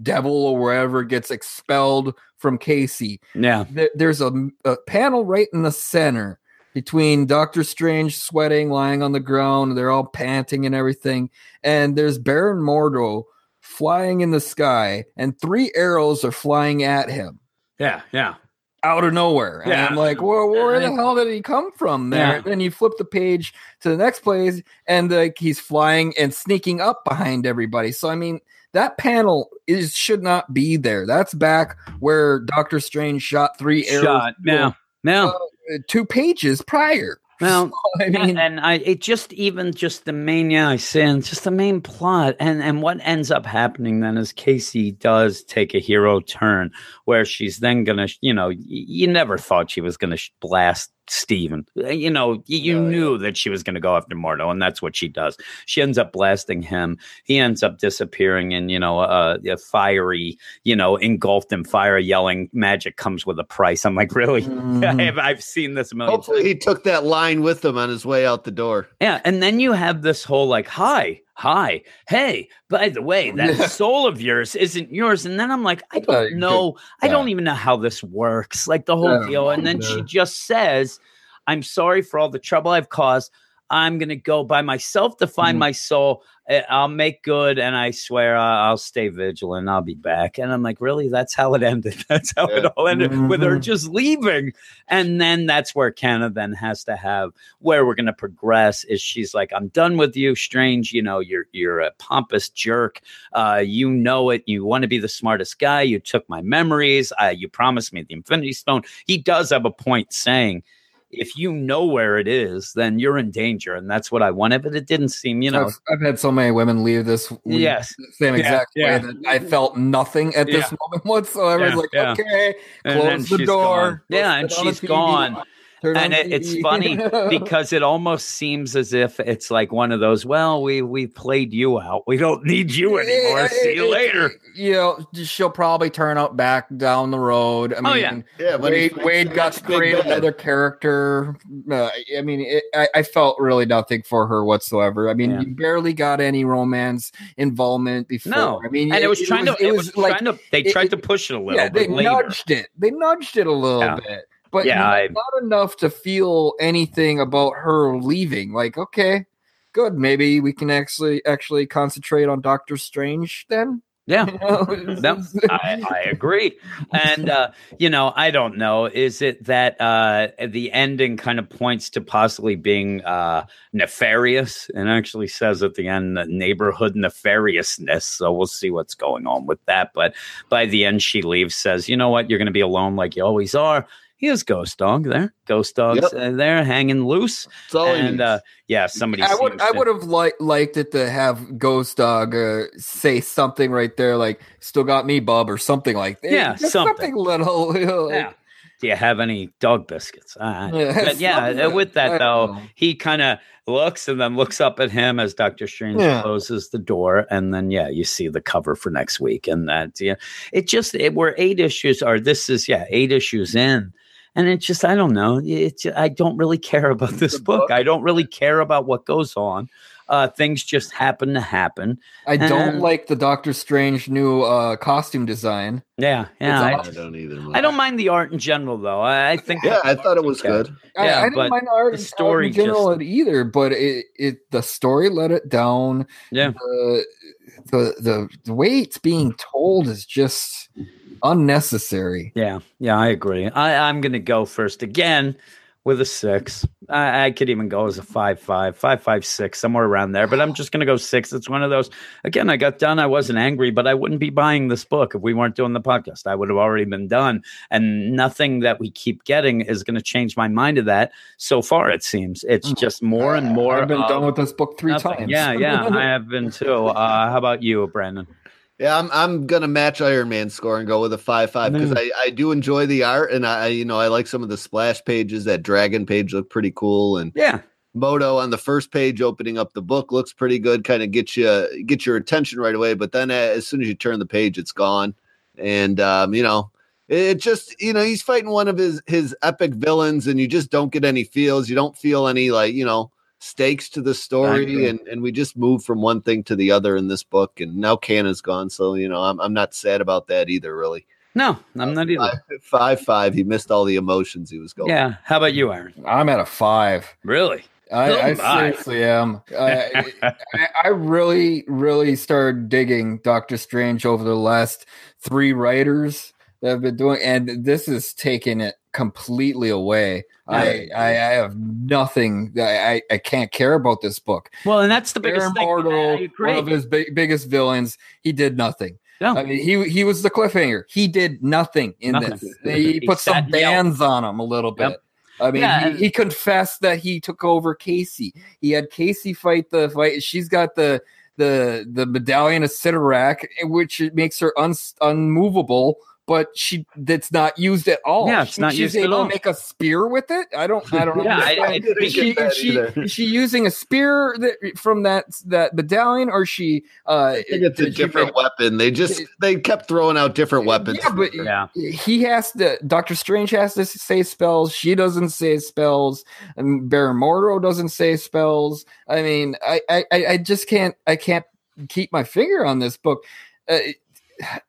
devil or wherever gets expelled from Casey. Yeah, There, there's a, a panel right in the center between Doctor Strange sweating, lying on the ground. They're all panting and everything, and there's Baron Mordo flying in the sky, and three arrows are flying at him. yeah, yeah. out of nowhere. And Yeah. I'm like, well, where the hell did he come from there? Yeah. Then you flip the page to the next place, and like he's flying and sneaking up behind everybody. So I mean, that panel is should not be there. That's back where Doctor Strange shot three arrows. Shot. Now, now, uh, two pages prior. Well, I mean, and I it just even just the main yeah I said just the main plot and and what ends up happening then is Casey does take a hero turn where she's then gonna you know y- you never thought she was gonna sh- blast Steven. Uh, You know, you Oh, yeah. knew that she was going to go after Mordo, and that's what she does. She ends up blasting him. He ends up disappearing in, you know, uh, a fiery, you know, engulfed in fire, yelling, "Magic comes with a price." I'm like, really? Mhm. I've, I've seen this a million Hopefully, he took that line with him on his way out the door. yeah, and then you have this whole like, hi, hi, hey, by the way, that soul of yours isn't yours. And then I'm like, I Uh, don't know. I don't even know how this works. Like the whole Yeah. deal. And then she just says, I'm sorry for all the trouble I've caused. I'm going to go by myself to find Mhm. my soul. Uh, I'll make good. And I swear I- I'll stay vigilant. I'll be back. And I'm like, really? That's how it ended. That's how it all ended with her Mhm. just leaving. And then that's where Kanna then has to have where we're going to progress is she's like i'm done with you strange you know you're you're a pompous jerk uh you know it you want to be the smartest guy you took my memories uh, you promised me the infinity stone he does have a point saying if you know where it is then you're in danger and that's what i wanted but it didn't seem you know I've, I've had so many women leave this Yes. same Yeah, exact yeah. way that I felt nothing at this Yeah. moment whatsoever. Like, okay, close the door. Yeah, and she's gone. Turn and it, it's funny because it almost seems as if it's like one of those well we we played you out we don't need you anymore see you later You know, she'll probably turn up back down the road. I mean, Oh, yeah. Yeah, Waid, Waid got to create another character. Uh, I mean, it, I, I felt really nothing for her whatsoever. I mean, Yeah. you barely got any romance involvement before. No, I mean, and it was trying to. It was, like trying to. They it- tried it- to push it a little yeah, they later. nudged it. They nudged it a little Yeah. bit, but Yeah, not, I- not enough to feel anything about her leaving. Like, okay, good, maybe we can actually actually concentrate on Doctor Strange then. Yeah, You know? no, I, I agree. And uh, you know, I don't know. Is it that uh, the ending kind of points to possibly being uh, nefarious, and actually says at the end that neighborhood nefariousness. So we'll see what's going on with that. But by the end, she leaves. Says, "You know what? You're going to be alone like you always are." Here's Ghost Dog there. Ghost Dog's Yep. uh, there hanging loose. That's all and uh, yeah, somebody. I would I to- would have liked liked it to have Ghost Dog uh, say something right there, like "Still got me, bub" or something like that. Yeah, Just something. little. you know, like- Yeah. Do you have any dog biscuits? Uh, Yeah, but yeah, uh, with that though, he kind of looks and then looks up at him as Doctor Strange Yeah. closes the door, and then yeah, you see the cover for next week, and that yeah, it just it, we're eight issues, or this is yeah eight issues in. And it's just, I don't know. It's, I don't really care about this book. book. I don't really care about what goes on. Uh, things just happen to happen. I don't like the Doctor Strange new uh, costume design. Yeah, yeah. It's I, I don't either. I don't mind the art in general, though. I, I think. Yeah, I thought it was Okay. good. I, Yeah, I didn't mind the art the in- story in general either, but it, it the story let it down. Yeah. The, the the the way it's being told is just unnecessary. Yeah, yeah, I agree. I, I'm going to go first again with a six. I, I could even go as a five, five, five, five, six, somewhere around there. But I'm just going to go six. It's one of those. Again, I got done. I wasn't angry, but I wouldn't be buying this book if we weren't doing the podcast. I would have already been done, and nothing that we keep getting is going to change my mind of that. So far, it seems it's just more and more. I've been done with this book three nothing. times. Yeah, yeah, I have been too. Uh, how about you, Brandon? Yeah, I'm I'm gonna match Iron Man score and go with a five five because Mm. I, I do enjoy the art and I you know I like some of the splash pages. That dragon page looked pretty cool and Yeah, Mordo on the first page opening up the book looks pretty good. Kind of get you get your attention right away, but then uh, as soon as you turn the page, it's gone. And um, you know, it just you know he's fighting one of his his epic villains, and you just don't get any feels. You don't feel any like you know stakes to the story, and and we just move from one thing to the other in this book. And now Kanna's gone, so you know I'm I'm not sad about that either. Really, no, I'm not either. five five, five he missed all the emotions he was going. Yeah, how about you, Aaron? I'm at a five. Really? I, Oh I seriously am. I, I, I really, really started digging Doctor Strange over the last three writers. That have been doing, and this is taking it completely away. I, I I have nothing. I I- I can't care about this book. Well, and that's the Baron biggest thing. I one of his big, biggest villains, he did nothing. No. I mean, he he was the cliffhanger. He did nothing in Nothing. this. He He put some bands on him a little bit. Yep. I mean, Yeah, he, he confessed that he took over Casey. He had Casey fight the fight. She's got the the the medallion of Cyttorak, which makes her un, unmovable. But she that's not used at all. Yeah, it's She- not she's used at able all. to make a spear with it. I don't. I don't Yeah, I- understand. I didn't Is she, get that is she, either. is she using a spear that, from that that medallion, or she? Uh, I think it's a different make- weapon. They just they kept throwing out different weapons. Yeah, but Yeah. he has to. Doctor Strange has to say spells. She doesn't say spells, and Baron Mordo doesn't say spells. I mean, I, I, I I just can't. I can't keep my finger on this book. Uh,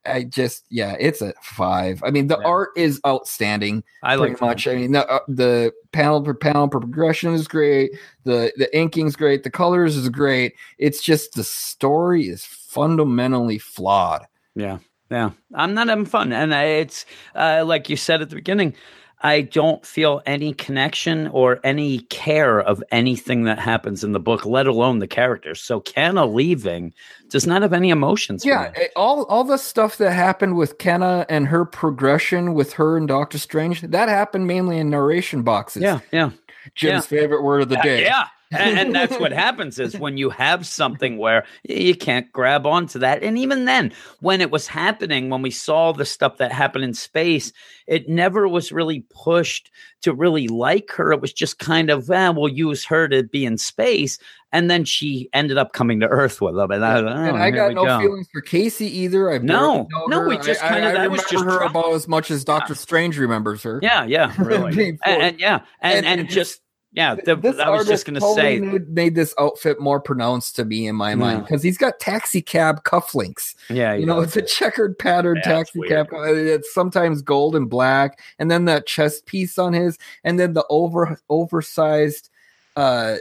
I just, yeah, it's a five. I mean, the Yeah. art is outstanding I like much. I mean, the, uh, the panel per panel per progression is great. The the inking's great. The colors is great. It's just the story is fundamentally flawed. Yeah, yeah. I'm not having fun, and I, it's uh, like you said at the beginning. I don't feel any connection or any care of anything that happens in the book, let alone the characters. So Kanna leaving does not have any emotions. Yeah, eh, all all the stuff that happened with Kanna and her progression with her and Doctor Strange that happened mainly in narration boxes. yeah, yeah. Jim's favorite word of the day. Yeah. And, and that's what happens is when you have something where you can't grab onto that. And even then, when it was happening, when we saw the stuff that happened in space, it never was really pushed to really like her. It was just kind of, well, we'll use her to be in space. And then she ended up coming to Earth with them. And I, oh, and I got no go. feelings for Casey either. I've No, no, her. we just I- kinda- I that was remember just her about as much as Doctor Strange remembers her. Yeah, yeah, really. And, and yeah, and, And- and, just, yeah, the, This I was just going to totally say, made, made this outfit more pronounced to me in my mind because he's got taxi cab cufflinks. yeah, You know, it's a checkered pattern Yeah, it's taxi cab. It's sometimes gold and black, and then that chest piece on his, and then the over oversized uh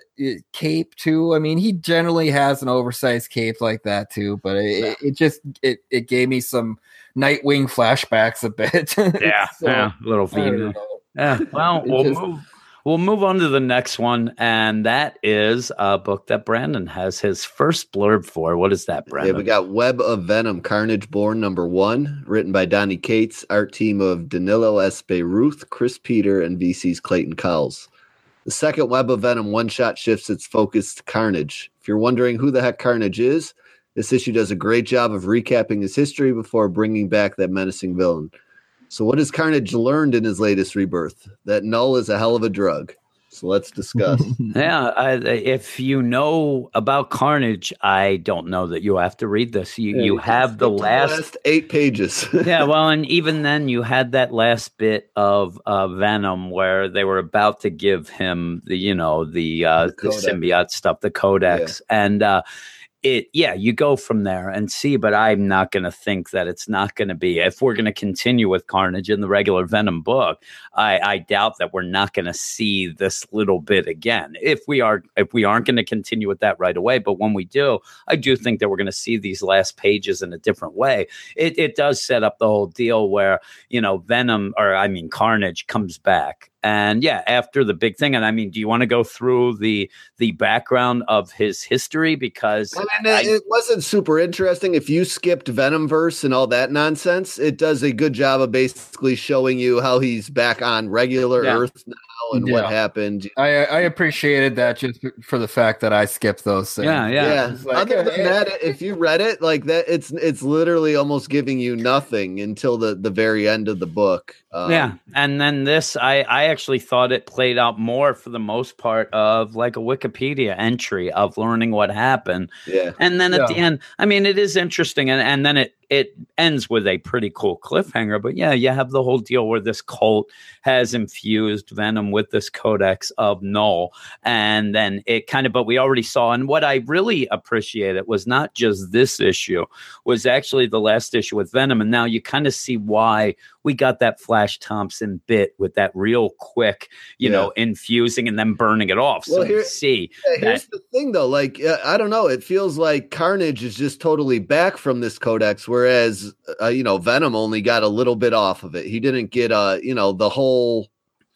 cape too. I mean, he generally has an oversized cape like that too, but it, it, it just it it gave me some Nightwing flashbacks a bit. yeah, So, yeah, little don't female. know. Yeah. Well, we'll just- move. We'll move on to the next one, and that is a book that Brandon has his first blurb for. What is that, Brandon? Yeah, we got Web of Venom, Carnage Born number one, written by Donny Cates, art team of Danilo S. Beyruth, Cris Peter, and VC's Clayton Cowles. The second Web of Venom one shot shifts its focus to Carnage. If you're wondering who the heck Carnage is, this issue does a great job of recapping his history before bringing back that menacing villain. So, what has Carnage learned in his latest rebirth? That Null is a hell of a drug. So, let's discuss. yeah, I, if you know about Carnage, I don't know that you have to read this. You you have the last eight pages. yeah, well, and even then, you had that last bit of uh, Venom where they were about to give him the, you know, the uh, The the, symbiote stuff, the codex, and uh, it, yeah, you go from there and see. But I'm not going to think that it's not going to be. If we're going to continue with Carnage in the regular Venom book, I, I doubt that we're not going to see this little bit again. If we are, if we aren't going to continue with that right away, but when we do, I do think that we're going to see these last pages in a different way it, it does set up the whole deal where you know venom or i mean carnage comes back and yeah after the big thing and i mean do you want to go through the the background of his history because I mean, it, I- it wasn't super interesting. If you skipped Venomverse and all that nonsense, it does a good job of basically showing you how he's back on regular Yeah. Earth now and what happened. I I appreciated that just for the fact that I skipped those things. yeah yeah Yeah. Like, Other than eh, that, if you read it like that, it's it's literally almost giving you nothing until the the very end of the book. Um, yeah and then this i i actually thought it played out more for the most part of like a wikipedia entry of learning what happened yeah. And then at Yeah. the end, I mean, it is interesting, and, and then it it ends with a pretty cool cliffhanger. But yeah, you have the whole deal where this cult has infused venom Venom with this codex of Null. And then it kind of, but we already saw. And what I really appreciated was not just this issue, was actually the last issue with Venom. And now you kind of see why we got that Flash Thompson bit with that real quick, you Yeah. know, infusing and then burning it off. So Well, here- you see Yeah, here's the thing though like uh, i don't know it feels like carnage is just totally back from this codex whereas uh, you know venom only got a little bit off of it he didn't get uh you know the whole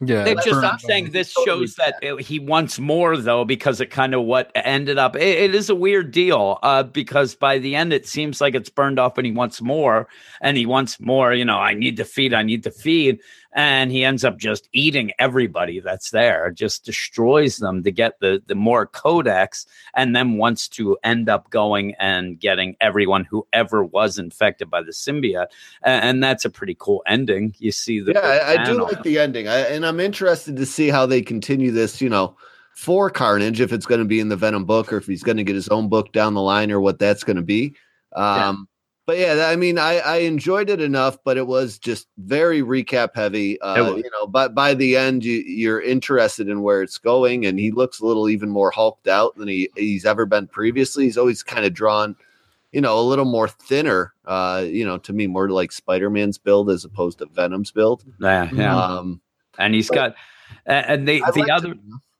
Yeah, It just, burn I'm saying this Totally shows that it- he wants more, though, because it kind of what ended up. It, it is a weird deal, uh, because by the end it seems like it's burned off, and he wants more, and he wants more. You know, I need to feed, I need to feed, and he ends up just eating everybody that's there, just destroys them to get the the more codex, and then wants to end up going and getting everyone who ever was infected by the symbiote, and, and that's a pretty cool ending. You see the yeah I, I do like the ending. I, and i'm interested to see how they continue this you know for carnage if it's going to be in the venom book or if he's going to get his own book down the line or what that's going to be um but yeah i mean i i enjoyed it enough but it was just very recap heavy uh you know but by the end you, you're interested in where it's going and he looks a little even more hulked out than he he's ever been previously he's always kind of drawn you know a little more thinner uh you know to me more like spider-man's build as opposed to venom's build Yeah, yeah. um and he's got and the I the other it.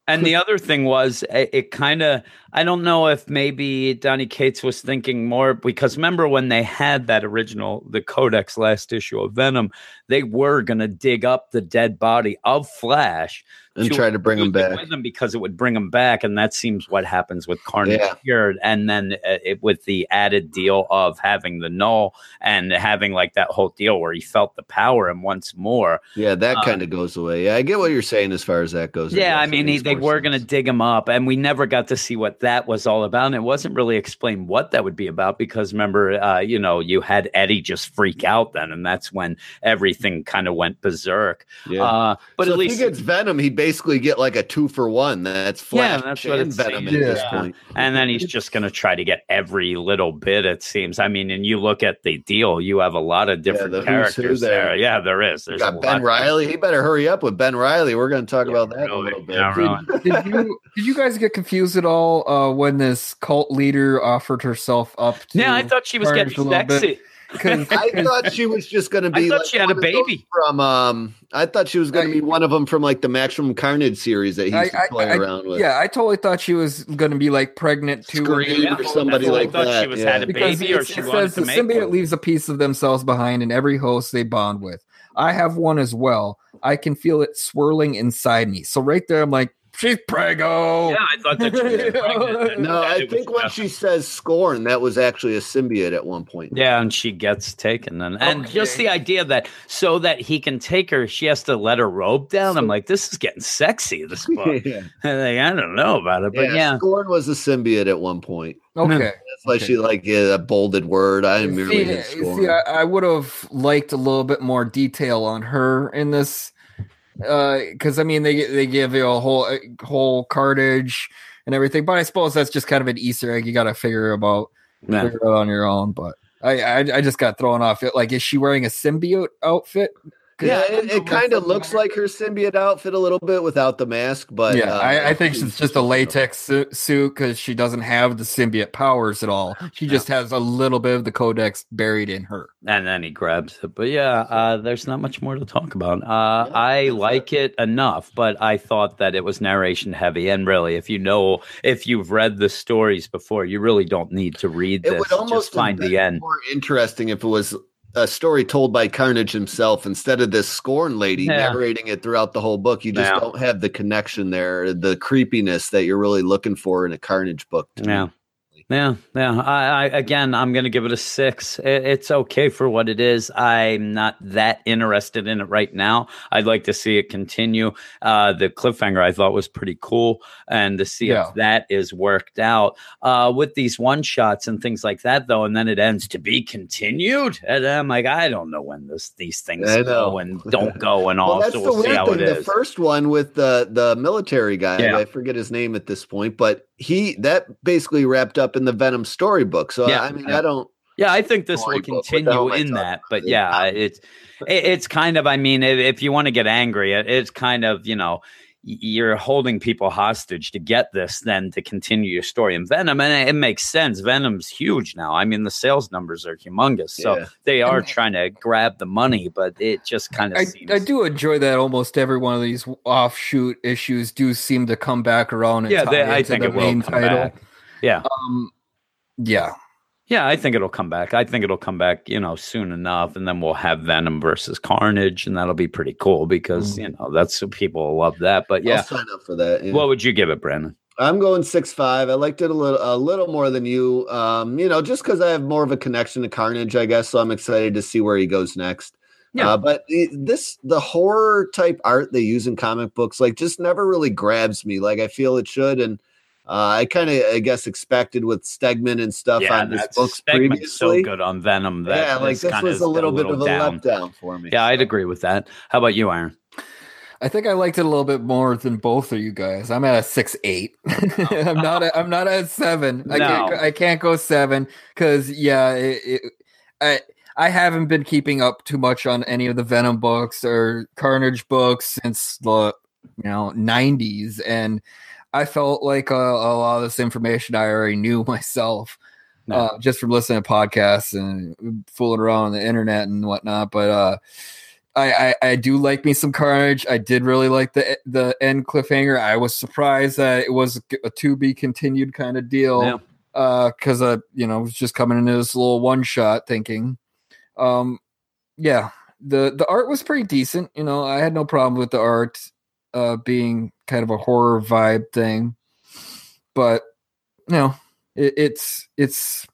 And the other thing was it, it kind of I don't know if maybe Donny Cates was thinking more because remember when they had that original the Codex last issue of Venom they were going to dig up the dead body of Flash and try to bring him back with them because it would bring him back, and that seems what happens with Carnage Yeah. here. And then uh, it, with the added deal of having the null and having like that whole deal where he felt the power and once more. Yeah, that Uh, kind of goes away. Yeah, I get what you're saying as far as that goes. Yeah, I mean, he, they were going to dig him up, and we never got to see what that was all about. And it wasn't really explained what that would be about because remember, uh, you know, you had Eddie just freak out then, and that's when everything kind of went berserk. Yeah. Uh, but so at if least he gets Venom, he'd basically get like a two for one. That's Flash that's what and it Venom at seems. this Yeah. point. And then he's just going to try to get every little bit, it seems. I mean, and you look at the deal, you have a lot of different the who's who characters there. there. Yeah, there is. You There's got Ben lot. Riley. He better hurry up with Ben Riley. We're going to talk Yeah, about that in a little bit. Yeah, really. did you did you guys get confused at all uh, when this cult leader offered herself up to Yeah, I thought she was getting sexy. bit? Sexy. 'Cause- I thought she was just going to I be. thought like she had a one of those baby. from. Um, I thought she was going to be one of them from like the Maximum Carnage series that he used to I- I- play I- around with. yeah, I totally thought she was going to be like pregnant too. Scream Yeah, or somebody that's I like thought that. She was yeah. had a because baby, or she it wanted says to the make symbiote one. leaves a piece of themselves behind in every host they bond with. I have one as well. I can feel it swirling inside me. So right there, I'm like, she's prego. Yeah, I thought that she was. No, And I think when just- she says scorn, that was actually a symbiote at one point. Yeah, and she gets taken, and and just the idea that so that he can take her, she has to let her robe down. I'm like, this is getting sexy. This book. yeah. Like, I don't know about it, but yeah, Scorn was a symbiote at one point. Okay. Hmm. That's why Okay. she like yeah, a bolded word. I merely See, see, I, I would have liked a little bit more detail on her in this, Uh, because I mean they they give you a whole a whole cartage and everything, but I suppose that's just kind of an Easter egg. You got to figure about Yeah. figure out on your own. But I, I I just got thrown off. It like is she wearing a symbiote outfit? 'Cause yeah, it, it kind of looks like her symbiote outfit a little bit without the mask, but yeah, uh, I, I think it's just a latex suit because she doesn't have the symbiote powers at all. She just has a little bit of the codex buried in her. and then he grabs it. But yeah, uh, there's not much more to talk about. Uh, I like it enough, but I thought that it was narration heavy. And really, if you know, if you've read the stories before, you really don't need to read It this. would almost Just find the end. more interesting if it was a story told by Carnage himself instead of this scorn lady Yeah. narrating it throughout the whole book. You just Yeah. don't have the connection there, the creepiness that you're really looking for in a Carnage book. to me. Yeah. Yeah. I, I again, I'm going to give it a six. It, it's okay for what it is. I'm not that interested in it right now. I'd like to see it continue. Uh, the cliffhanger I thought was pretty cool, and to see Yeah. if that is worked out uh, with these one shots and things like that, though. And then it ends to be continued, and I'm like, I don't know when this these things go and don't go and all. Well, that's so the we'll see weird thing. The is. first one with the the military guy, Yeah. I forget his name at this point, but he that basically wrapped up in the Venom storybook. So Yeah. I mean, I don't. Yeah, I think this will Storybook. What the hell continue in that, but yeah, it's it's kind of. I mean, if, if you want to get angry, it, it's kind of you know you're holding people hostage to get this, then to continue your story. And Venom, and it, it makes sense. Venom's huge now. I mean, the sales numbers are humongous, so Yeah. they are And- trying to grab the money, but it just kind of I, seems. I do enjoy that almost every one of these offshoot issues do seem to come back around and Yeah, tie they, I into think the it will main come title. back. Yeah, Um, yeah, Yeah, I think it'll come back. I think it'll come back, you know, soon enough, and then we'll have Venom versus Carnage, and that'll be pretty cool because Mm. you know that's people love that. But yeah, I'll sign up for that. yeah. what would you give it, Brandon? I'm going six five. I liked it a little a little more than you. Um, you know, just because I have more of a connection to Carnage, I guess. So I'm excited to see where he goes next. Yeah. Uh, but this the horror type art they use in comic books, like, just never really grabs me like I feel it should. And uh, I kind of, I guess, expected with Stegman and stuff on his that's- books Stegman's so good on Venom. That yeah, like this kinda was a little bit of a down. letdown for me. Yeah, I'd agree with that. How about you, Aaron? I think I liked it a little bit more than both of you guys. I'm at a six eight. I'm not. At, I'm not at seven. I can't. Go- I can't go seven because yeah, it, it, I I haven't been keeping up too much on any of the Venom books or Carnage books since the you know 90s, and I felt like a, a lot of this information I already knew myself. No. Uh, just from listening to podcasts and fooling around on the internet and whatnot, but uh, I, I I do like me some Carnage. I did really like the the end cliffhanger. I was surprised that it was a to be continued kind of deal. Yeah. Uh, because I you know was just coming into this little one shot thinking, um, yeah, the the art was pretty decent. You know, I had no problem with the art, uh, being kind of a horror vibe thing, but you know, it, it's it's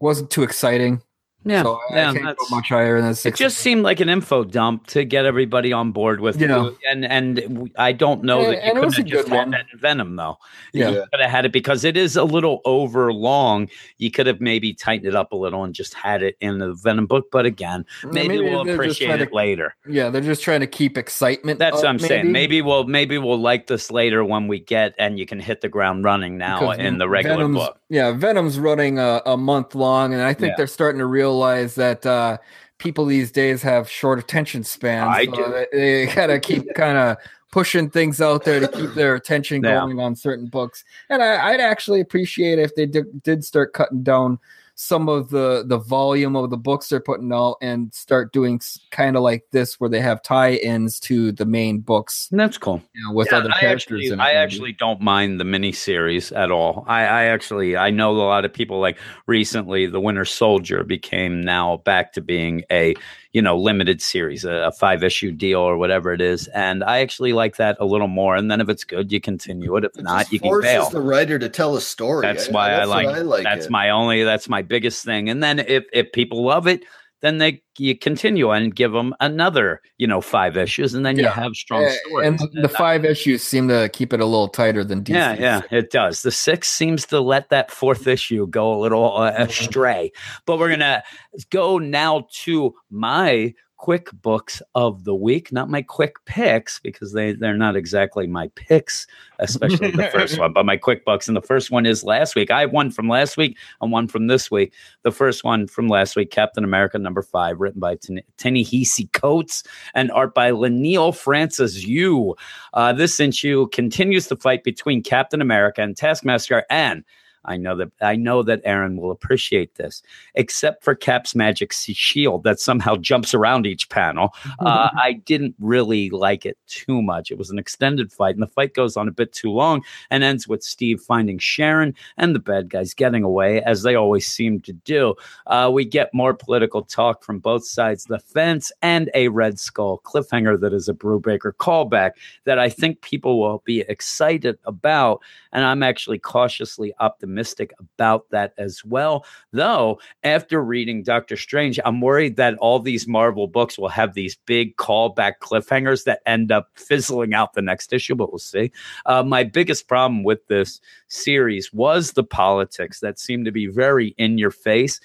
wasn't too exciting. Yeah, so I, yeah, I can't go much higher than It just seemed like an info dump to get everybody on board with. Yeah. and and w- I don't know And- that you couldn't was have just good had one. that in Venom though. Yeah. you could have had it because it is a little over long. You could have maybe tightened it up a little and just had it in the Venom book. But again, mm, maybe, we'll appreciate it to- later. Yeah, they're just trying to keep excitement. That's up, what I'm saying. Maybe we'll maybe we'll like this later when we get and you can hit the ground running now Because in the regular Venom's, book. Yeah, Venom's running a, a month long, and I think Yeah. they're starting to realize that uh, people these days have short attention spans. I so do. They, they gotta keep kind of pushing things out there to keep their attention Yeah. going on certain books. And I, I'd actually appreciate if they did, did start cutting down some of the the volume of the books they're putting out and start doing kind of like this where they have tie-ins to the main books And that's cool. you know, with Yeah, other I characters actually, in it, I actually don't mind the miniseries at all. I, I actually I know a lot of people like recently the Winter Soldier became now back to being a you know limited series, a, a five issue deal or whatever it is, and I actually like that a little more. And then if it's good, you continue it. If It not, you can bail. the writer to tell a story. That's why I that's what like, I like that's it. my only that's my biggest thing. And then if if people love it, then they you continue and give them another you know five issues, and then you have strong stories. and the five issues seem to keep it a little tighter than DC. Yeah, yeah, it does. The six seems to let that fourth issue go a little uh, astray. But we're gonna go now to my quick books of the week, not my quick picks because they they're not exactly my picks, especially the first one. But my quick books, and the first one is last week. I have one from last week and one from this week. The first one from last week, Captain America number five, written by Ta-Nehisi Coates and art by Leinil Francis Yu. Uh, this issue continues the fight between Captain America and Taskmaster, and I know that I know that Aaron will appreciate this, except for Cap's magic shield that somehow jumps around each panel. Uh, I didn't really like it too much. It was an extended fight, and the fight goes on a bit too long and ends with Steve finding Sharon and the bad guys getting away, as they always seem to do. Uh, we get more political talk from both sides of the fence and a Red Skull cliffhanger that is a Brubaker callback that I think people will be excited about. And I'm actually cautiously optimistic about that as well. Though, after reading Doctor Strange, I'm worried that all these Marvel books will have these big callback cliffhangers that end up fizzling out the next issue, but we'll see. Uh, my biggest problem with this series was the politics that seemed to be very in your face.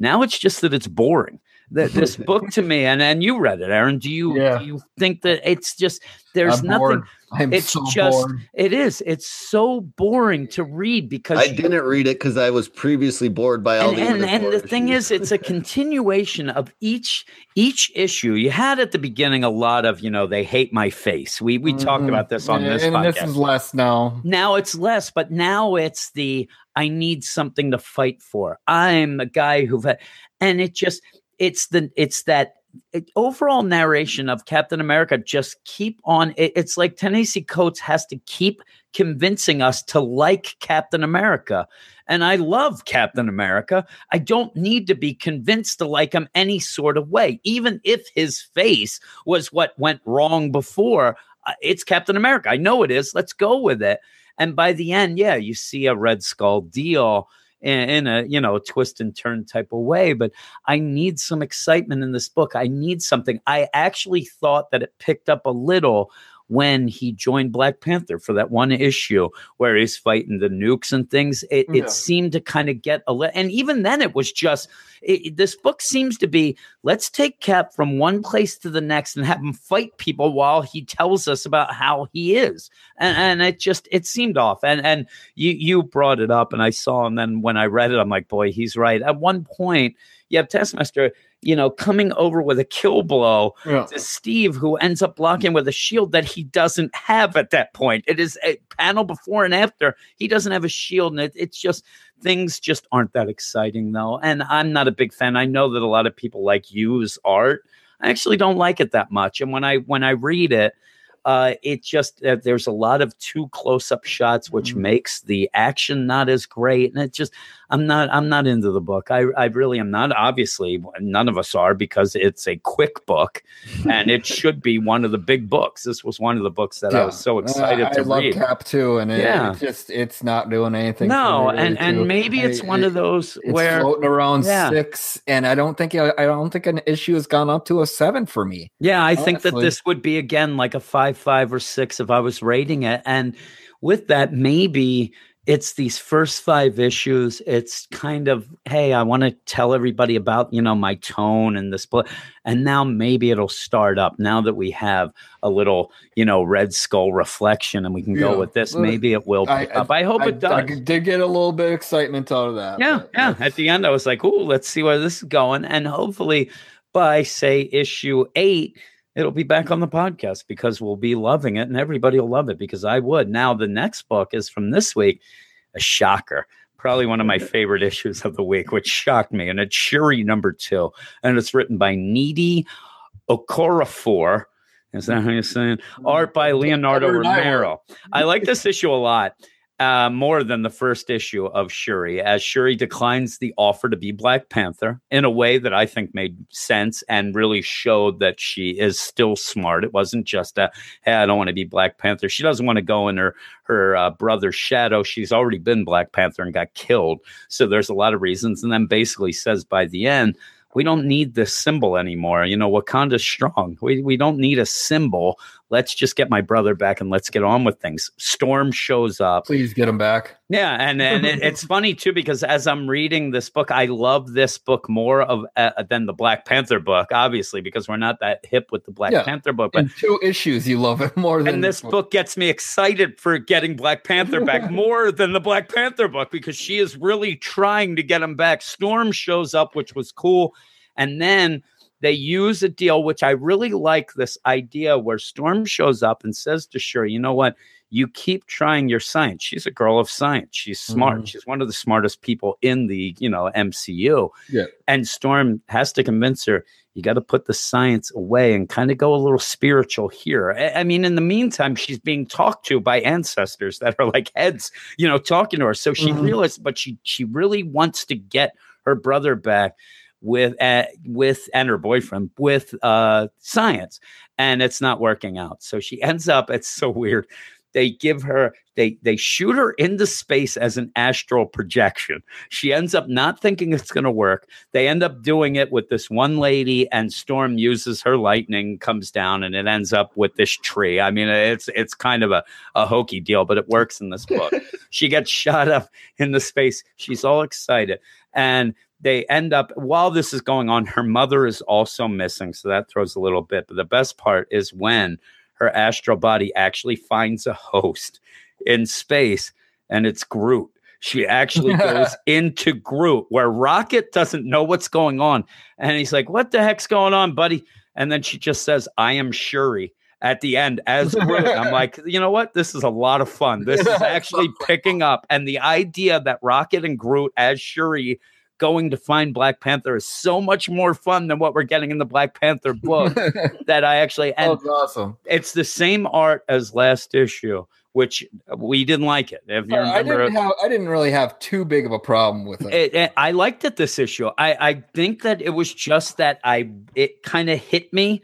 Now it's just that it's boring. That this book to me, and and you read it, Aaron. Do you Yeah. do you think that it's just there's I'm nothing? bored. I'm It's so just bored. it is. It's so boring to read because I you- didn't read it because I was previously bored by all and the and, and the thing is it's a continuation of each each issue you had at the beginning a lot of you know they hate my face we we talked Mhm. about this on Yeah, this and podcast this is less now. now it's less but now it's the i need something to fight for i'm a guy who've had, and it just it's the it's that it- overall narration of captain america just keep on it, it's like Ta-Nehisi Coates has to keep convincing us to like captain america. And i love captain america. I don't need to be convinced to like him any sort of way. Even if his face was what went wrong before uh, it's captain america. I know it is. Let's go with it. And by the end, yeah, you see a Red Skull deal in, in a you know twist and turn type of way. But I need some excitement in this book. I need something. I actually thought that it picked up a little when he joined Black Panther for that one issue where he's fighting the nukes and things. It, Yeah. it seemed to kind of get a little, and even then, it was just it, this book seems to be let's take Cap from one place to the next and have him fight people while he tells us about how he is. And, and it just it seemed off. And and you you brought it up, and I saw, and then when I read it, I'm like, boy, he's right. At one point, you have Taskmaster, you know, coming over with a kill blow Yeah. to Steve, who ends up blocking with a shield that he doesn't have at that point. It is a panel before and after. He doesn't have a shield, and it, it's just things just aren't that exciting, though. And I'm not a big fan. I know that a lot of people like Yu's art. I actually don't like it that much. And when I when I read it, uh, it just uh, there's a lot of too close up shots, which Mhm. makes the action not as great. And it just I'm not I'm not into the book. I I really am not. Obviously, none of us are because it's a quick book, and it should be one of the big books. This was one of the books that I was so excited Uh, I to love read. Cap too, and it, Yeah. it just it's not doing anything. for No, and and too. maybe it's I- one it- of those it's where floating around Yeah. six, and I don't think I, I don't think an issue has gone up to a seven for me. Yeah, I think that this would be again like a five, five, or six if I was rating it. And with that, maybe it's these first five issues. It's kind of, hey, I want to tell everybody about, you know, my tone and this. bl- And now maybe it'll start up now that we have a little, you know, Red Skull reflection and we can go with this. Maybe it will I- pick up. I hope I, it does. I did get a little bit of excitement out of that. Yeah, yeah. At the end, I was like, "Ooh, let's see where this is going," and hopefully, by say issue eight, it'll be back on the mm-hmm. podcast because we'll be loving it, and everybody will love it because I would. Now, the next book is from this week, a shocker. Probably one of my favorite issues of the week, which shocked me, and it's Shuri number two, and it's written by Nnedi Okorafor. Is that how you're saying? Art by Leonardo Better than I would. Romero. I like this issue a lot, uh, more than the first issue of Shuri, as Shuri declines the offer to be Black Panther in a way that I think made sense and really showed that she is still smart. It wasn't just a, hey, I don't want to be Black Panther. She doesn't want to go in her her uh, brother's shadow. She's already been Black Panther and got killed. So there's a lot of reasons. And then basically says by the end, we don't need this symbol anymore. You know, Wakanda's strong. We we don't need a symbol. Let's just get my brother back and let's get on with things. Storm shows up. Please get him back. Yeah, and and it, it's funny too because as I'm reading this book, I love this book more of uh, than the Black Panther book, obviously because we're not that hip with the Black Yeah. Panther book. But In two issues, you love it more than and this book gets me excited for getting Black Panther back more than the Black Panther book because she is really trying to get him back. Storm shows up, which was cool. And then they use a deal, which I really like this idea where Storm shows up and says to Shuri, you know what? You keep trying your science. She's a girl of science. She's smart. Mhm. She's one of the smartest people in the, you know, MCU. Yeah. And Storm has to convince her you got to put the science away and kind of go a little spiritual here. I, I mean, in the meantime, she's being talked to by ancestors that are like heads, you know, talking to her. So she Mhm. realized, but she she really wants to get her brother back with uh, with and her boyfriend with uh science and it's not working out. So she ends up it's so weird they give her they they shoot her into space as an astral projection. She ends up not thinking it's going to work. They end up doing it with this one lady and storm uses her lightning comes down and it ends up with this tree. I mean it's it's kind of a, a hokey deal but it works in this book. She gets shot up in the space. She's all excited. And they end up while this is going on, her mother is also missing, so that throws a little bit. But the best part is when her astral body actually finds a host in space, and it's Groot. She actually goes into Groot, where Rocket doesn't know what's going on, and he's like, "What the heck's going on, buddy?" And then she just says, "I am Shuri." At the end, as Groot, I'm like, you know what? This is a lot of fun. This is actually picking up, and the idea that Rocket and Groot as Shuri going to find Black Panther is so much more fun than what we're getting in the Black Panther book that I actually oh, and That's awesome. it's the same art as last issue, which we didn't like it. If you oh, I remember, didn't have I didn't really have too big of a problem with it. it, it- I liked it this issue. I, I think that it was just that I it kind of hit me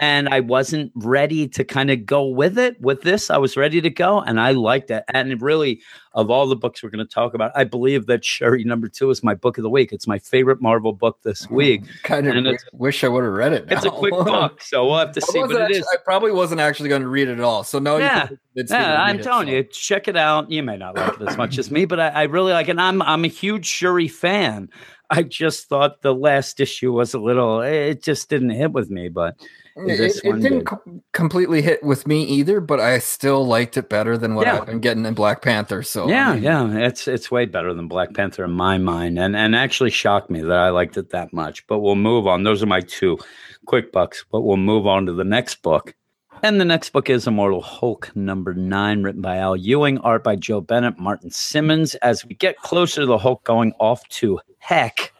and I wasn't ready to kind of go with it. With this, I was ready to go and I liked it. And really, of all the books we're going to talk about, I believe that Shuri number two is my book of the week. It's my favorite Marvel book this week. kind of wish I would have read it. It's a quick book, so we'll have to I, see what it actually- is. I probably wasn't actually going to read it at all. So no, Yeah. you can convince me to Yeah, I'm it, telling so. you, check it out. You may not like it as much as me, but I, I really like it. And I'm I'm a huge Shuri fan. I just thought the last issue was a little. It just didn't hit with me, but Mm, it, this it one didn't co- completely hit with me either, but I still liked it better than what Yeah. I've been getting in Black Panther. So I yeah, mean, yeah, it's it's way better than Black Panther in my mind, and and actually shocked me that I liked it that much. But we'll move on. Those are my two quick bucks. But we'll move on to the next book. And the next book is Immortal Hulk number nine, written by Al Ewing, art by Joe Bennett, Martin Simmonds. As we get closer to the Hulk going off to heck,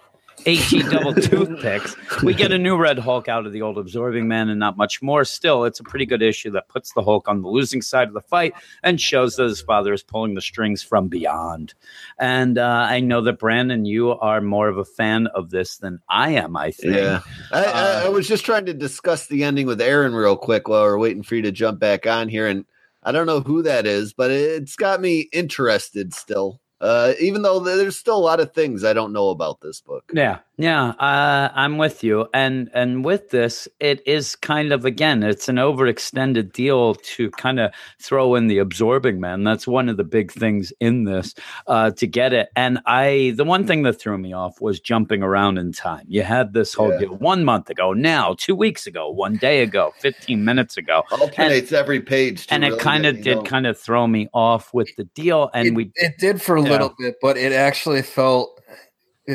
HE double toothpicks, we get a new Red Hulk out of the old Absorbing Man and not much more. Still, it's a pretty good issue that puts the Hulk on the losing side of the fight and shows that his father is pulling the strings from beyond. And uh, I know that Brandon, you are more of a fan of this than I am. I think. Yeah, I, I, I Uh, was just trying to discuss the ending with Aaron real quick while we're waiting for you to jump back on here, and I don't know who that is, but it's got me interested still. Uh, even though there's still a lot of things I don't know about this book. Yeah, yeah, uh, I'm with you, and and with this, it is kind of again, it's an overextended deal to kind of throw in the absorbing man. That's one of the big things in this uh, to get it. And I, the one thing that threw me off was jumping around in time. You had this whole Yeah. deal one month ago, now two weeks ago, one day ago, fifteen minutes ago, Alternates every page, too, and it kind of did kind of throw me off with the deal. And it, we it did for a Yeah. little bit, but it actually felt it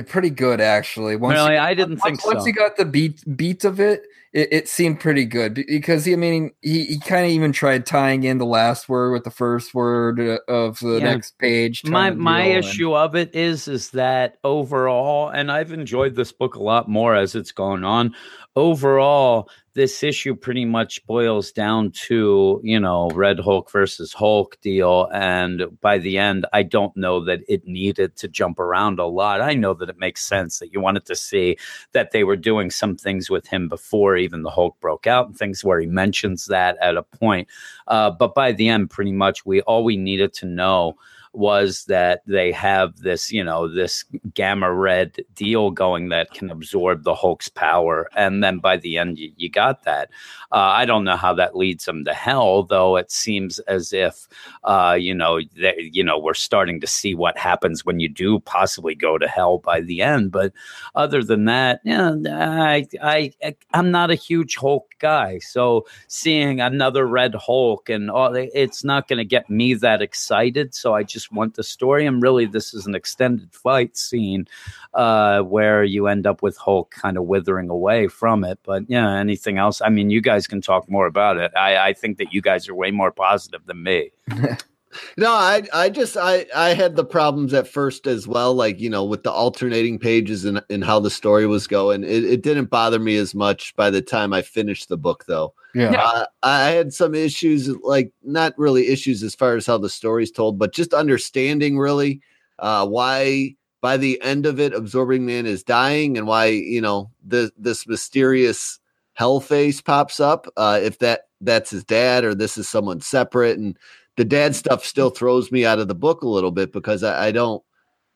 pretty good actually. Once really, you- I didn't think once, once so. he got the beat beat of it, it, it seemed pretty good be- because I mean he, he kind of even tried tying in the last word with the first word uh, of the Yeah. next page. my my issue of it is is that overall and i've enjoyed this book a lot more as it's gone on overall this issue pretty much boils down to you know red hulk versus hulk deal and by the end i don't know that it needed to jump around a lot. I know that it makes sense that you wanted to see that they were doing some things with him before even the hulk broke out and things where he mentions that at a point. Uh, but by the end pretty much we all we needed to know was that they have this, you know, this gamma red deal going that can absorb the Hulk's power. And then by the end, you, you got that. Uh, I don't know how that leads them to hell, though it seems as if, uh, you know, they, you know, we're starting to see what happens when you do possibly go to hell by the end. But other than that, yeah, I, I, I'm not a huge Hulk guy. So seeing another Red Hulk and all, it's not going to get me that excited. So I just want the story. And really, this is an extended fight scene uh, where you end up with Hulk kind of withering away from it. But yeah, anything else? I mean, you guys can talk more about it. I, I think that you guys are way more positive than me. No, I I just I I had the problems at first as well, like you know, with the alternating pages and and how the story was going. It, it didn't bother me as much by the time I finished the book, though. yeah. Uh, I had some issues, like not really issues as far as how the story's told, but just understanding really uh, why by the end of it, Absorbing Man is dying, and why you know the this mysterious hell face pops up. Uh, if that that's his dad or this is someone separate, and the dad stuff still throws me out of the book a little bit because I, I don't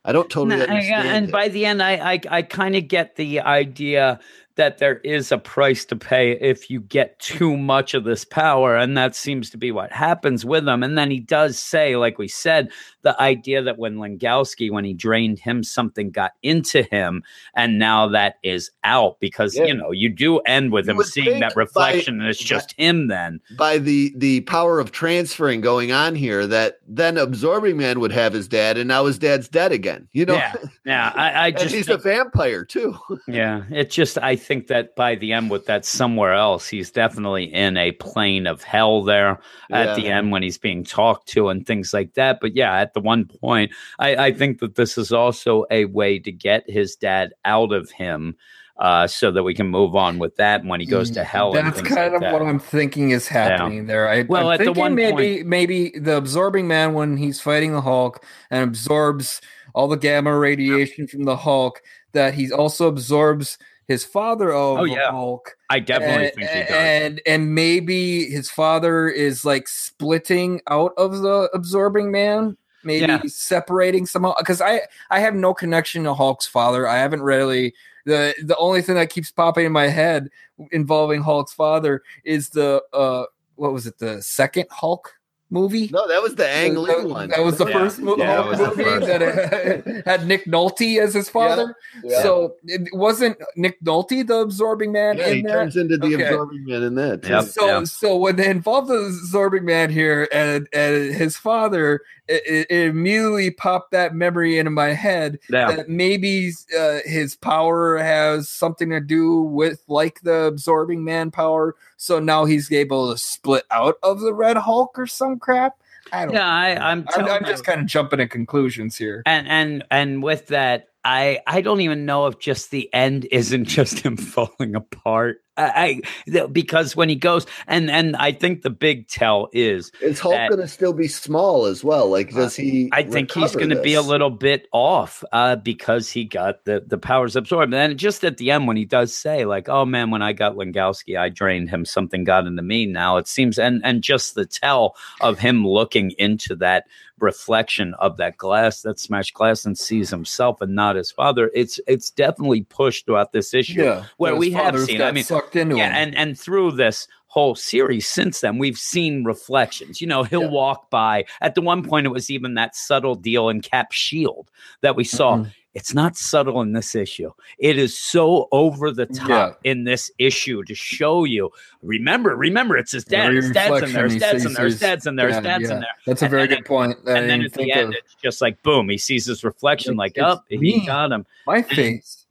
I don't totally No, uh, understand. and it. by the end, I I, I kind of get the idea that there is a price to pay if you get too much of this power. And that seems to be what happens with him. And then he does say, like we said, the idea that when Langkowski, when he drained him, something got into him, and now that is out because Yeah. you know you do end with You him seeing that by- reflection, and it's just him then. by the the power of transferring going on here that then absorbing man would have his dad and now his dad's dead again you know Yeah, yeah. I, I just he's a vampire too Yeah, it just I think that by the end with that somewhere else, he's definitely in a plane of hell there at the end when he's being talked to and things like that. But yeah, at the one point, I, I think that this is also a way to get his dad out of him. Uh, so that we can move on with that when he goes to hell. and That's kind like of what. I'm thinking is happening there. I, Well, I'm at the thinking one maybe maybe the absorbing man when he's fighting the Hulk and absorbs all the gamma radiation from the Hulk, that he also absorbs his father of Oh, yeah. Hulk. I definitely and, think he does. and and maybe his father is like splitting out of the absorbing man maybe Yeah. separating somehow because i i have no connection to hulk's father i haven't really the the only thing that keeps popping in my head involving hulk's father is the uh what was it the second hulk movie no that was the ang that, lee one that was the Yeah. first mo- Yeah, Hulk that was the movie first that uh, had Nick Nolte as his father. Yeah. So it wasn't Nick Nolte the absorbing man yeah, he in that. turns into the Okay. absorbing man in that. Yep. So, Yeah. so when they involve the absorbing man here and and his father, it, it it immediately popped that memory into my head yeah. that maybe uh, his power has something to do with like the absorbing man power. So now he's able to split out of the Red Hulk or some crap. I don't. Yeah, I, I'm, I'm, I'm just kind of jumping to conclusions here. and and and with that i i don't even know if just the end isn't just him falling apart i, I because when he goes and and i think the big tell is is hulk that- gonna still be small as well? Like does he i think he's going to be a little bit off uh because he got the the powers absorbed. And just at the end when he does say like oh man when i got Langkowski i drained him. Something got into me. Now it seems and and just the tell of him looking into that reflection of that glass that smashed glass and sees himself and not his father it's it's definitely pushed throughout this issue Yeah, his we have seen, I mean, sucked into yeah him. and and through this whole series since then we've seen reflections you know he'll Yeah. walk by at the one point it was even that subtle deal in cap shield that we saw Mhm. It's not subtle in this issue. It is so over the top in this issue to show you. Remember remember it's his dad. His dad's in there his dad's in there his dad's in there his Yeah, dad's in there. That's a very good point. I and then at the end of. it's just like boom he sees his reflection It's- like up he got him. My face.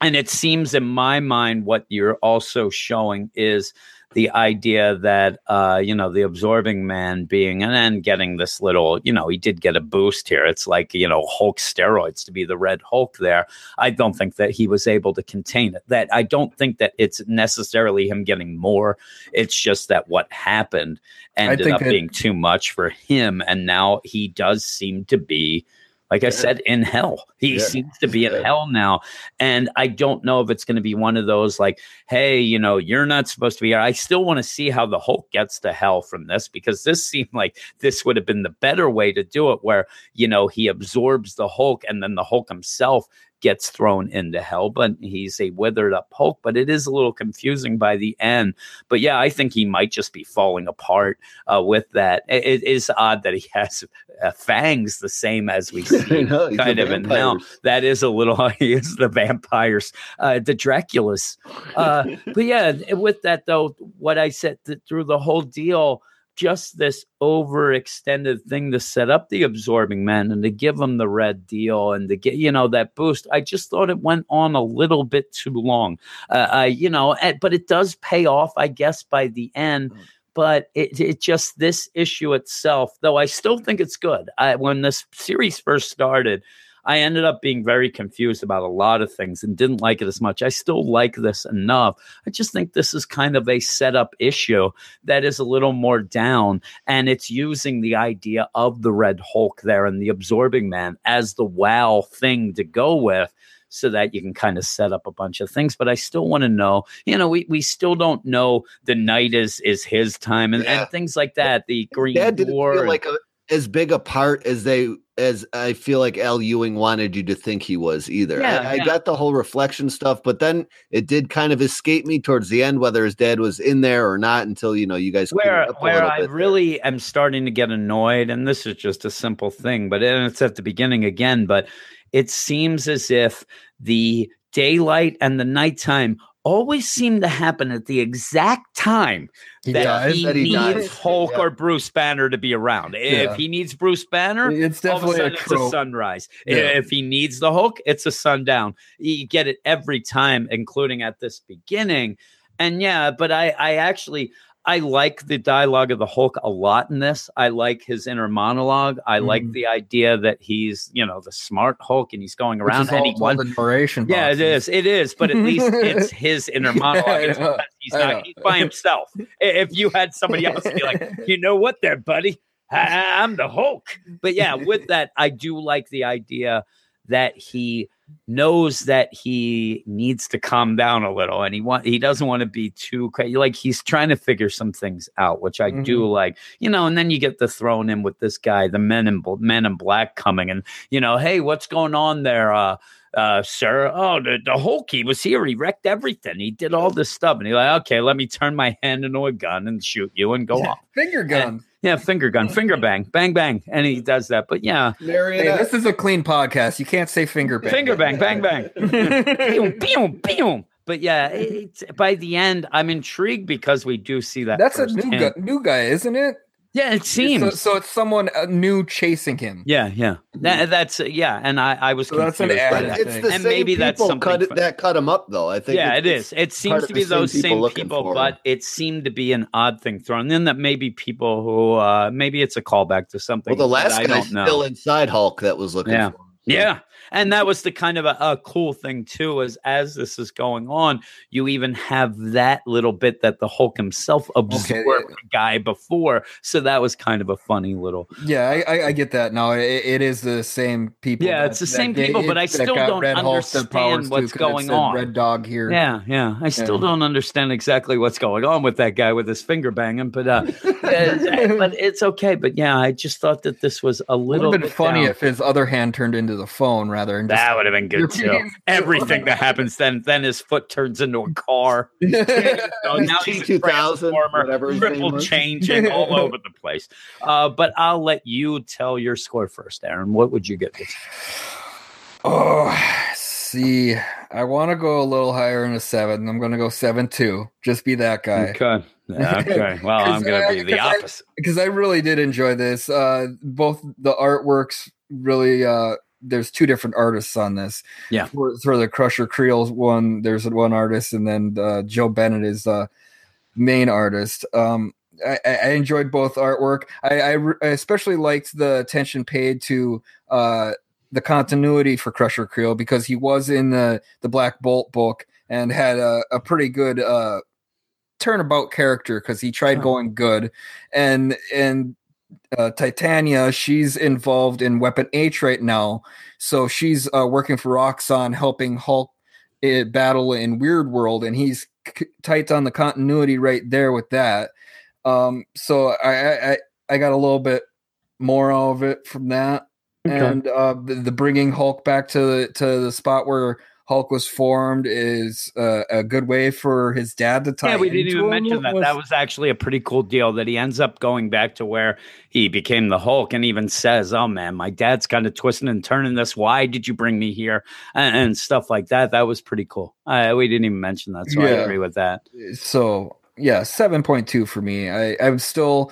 and it seems in my mind what you're also showing is the idea that uh you know the absorbing man being and then getting this little you know he did get a boost here. It's like you know hulk steroids to be the red hulk there. I don't think that he was able to contain it. That i don't think that it's necessarily him getting more. It's just that what happened ended up that- being too much for him and now he does seem to be like I said, in hell. He Yeah. seems to be in hell now. And I don't know if it's going to be one of those like, hey, you know, you're not supposed to be here. I still want to see how the Hulk gets to hell from this because this seemed like this would have been the better way to do it, where, you know, he absorbs the Hulk and then the Hulk himself gets thrown into hell, but he's a withered up Hulk. But it is a little confusing by the end. But yeah, I think he might just be falling apart uh, with that. It, it is odd that he has uh, fangs the same as we see know, kind of in hell. That is a little. He is the vampires, uh, the Draculas. Uh, but yeah, with that though, what I said th- through the whole deal, just this overextended thing to set up the absorbing man and to give him the red deal and to get you know that boost. I just thought it went on a little bit too long. Uh, I you know, eh, but it does pay off, I guess, by the end. But it, it just this issue itself, though I still think it's good. I, when this series first started, I ended up being very confused about a lot of things and didn't like it as much. I still like this enough. I just think this is kind of a setup issue that is a little more down, and it's using the idea of the Red Hulk there and the Absorbing Man as the wow thing to go with. So that you can kind of set up a bunch of things, but I still want to know. You know, we, we still don't know the night is is his time and, Yeah. and things like that. The Green Dad didn't feel and- like a, as big a part as they as I feel like Al Ewing wanted you to think he was either. Yeah, I, I yeah. got the whole reflection stuff, but then it did kind of escape me towards the end whether his dad was in there or not until you know you guys where it up a where little I bit there. really am starting to get annoyed, and this is just a simple thing, but and it's at the beginning again, but it seems as if the daylight and the nighttime always seem to happen at the exact time He that dies. he That he needs dies. Hulk Yeah. or Bruce Banner to be around. Yeah. If he needs Bruce Banner, It's all of a definitely a it's a sunrise. Yeah. If he needs the Hulk, it's a sundown. You get it every time, including at this beginning. And yeah, but I, I actually I like the dialogue of the Hulk a lot in this. I like his inner monologue. I like Mhm. the idea that he's, you know, the smart Hulk and he's going around and he told wants in narration. yeah, it boxes. is. It is, but at least it's his inner monologue. I It's know. because he's not he's by himself. If you had somebody else be like, you know what, there, buddy, I, I'm the Hulk. But yeah, with that, I do like the idea that he knows that he needs to calm down a little, and he want he doesn't want to be too crazy. Like he's trying to figure some things out, which I do like. You know, and then you get the thrown in with this guy, the men in men in black coming, and you know, hey, what's going on there? Uh, uh, sir. Oh, the, the Hulk, he was here. He wrecked everything. He did all this stuff. And he's like, okay, let me turn my hand into a gun and shoot you and go off. Finger gun. Yeah, finger gun, finger bang, bang, bang. And he does that. But yeah, Hey, this is a clean podcast. You can't say finger bang. finger bang, bang, bang. Pew, pew, pew. But yeah, it's, by the end, I'm intrigued because we do see that. That's a new hint. guy, new guy, isn't it? Yeah, it seems. So, so it's someone uh, new chasing him. yeah, yeah. That, that's yeah. And I, I was So that's an confused by added that. it's the And same maybe that's people something cut it, fun- that cut him up though. I think yeah, it's- It seems to be the same those people same people, but him. it seemed to be an odd thing thrown in that maybe people who uh maybe it's a callback to something. Well, the last I guy's don't know. still inside Hulk that was looking Yeah. for him. So- Yeah. And that was the kind of a, a cool thing too, is as this is going on, you even have that little bit that the Hulk himself absorbed yeah. the guy before. So that was kind of a funny little Yeah, I, I, I get that now. It, it is the same people. Yeah, it's the same people, but I still don't Red understand what's it going on. Red Dog here. Yeah, yeah. I still Yeah. don't understand exactly what's going on with that guy with his finger banging, but uh, but it's okay. But yeah, I just thought that this was a little bit funny down. if his other hand turned into the phone rather than just that would have been good too. Everything that happens then, then his foot turns into a car. So now he's a T2000, transformer, whatever his triple changing all over the place. Uh, but I'll let you tell your score first, Aaron. What would you get this? Oh, see, I want to go a little higher in a seven. I'm going to go seven two. Just be that guy. Okay. Yeah, okay. Well, I'm going to be the 'cause I- opposite. because I really did enjoy this. Uh, both the artworks really. Uh, there's two different artists on this. Yeah. For, for the Crusher Creel's one, there's one artist, and then uh, Joe Bennett is the main artist. Um, I, I enjoyed both artwork. I, I, re- I especially liked the attention paid to uh, the continuity for Crusher Creel because he was in the the Black Bolt book and had a, a pretty good uh, turnabout character because he tried Oh. going good, and and uh, Titania she's involved in Weapon H right now, so she's uh, working for Roxxon helping Hulk uh, battle in Weird World, and he's c- tight on the continuity right there with that. Um, so I, I I- got a little bit more out of it from that, Okay. and uh, the, the bringing Hulk back to the to the spot where Hulk was formed is uh, a good way for his dad to tie. Yeah, we didn't even mention that. was- That was actually a pretty cool deal that he ends up going back to where he became the Hulk and even says, Oh man, my dad's kind of twisting and turning this. Why did you bring me here? And, and stuff like that. That was pretty cool. Uh, we didn't even mention that. So I agree with that. so yeah, seven point two for me. I, I'm still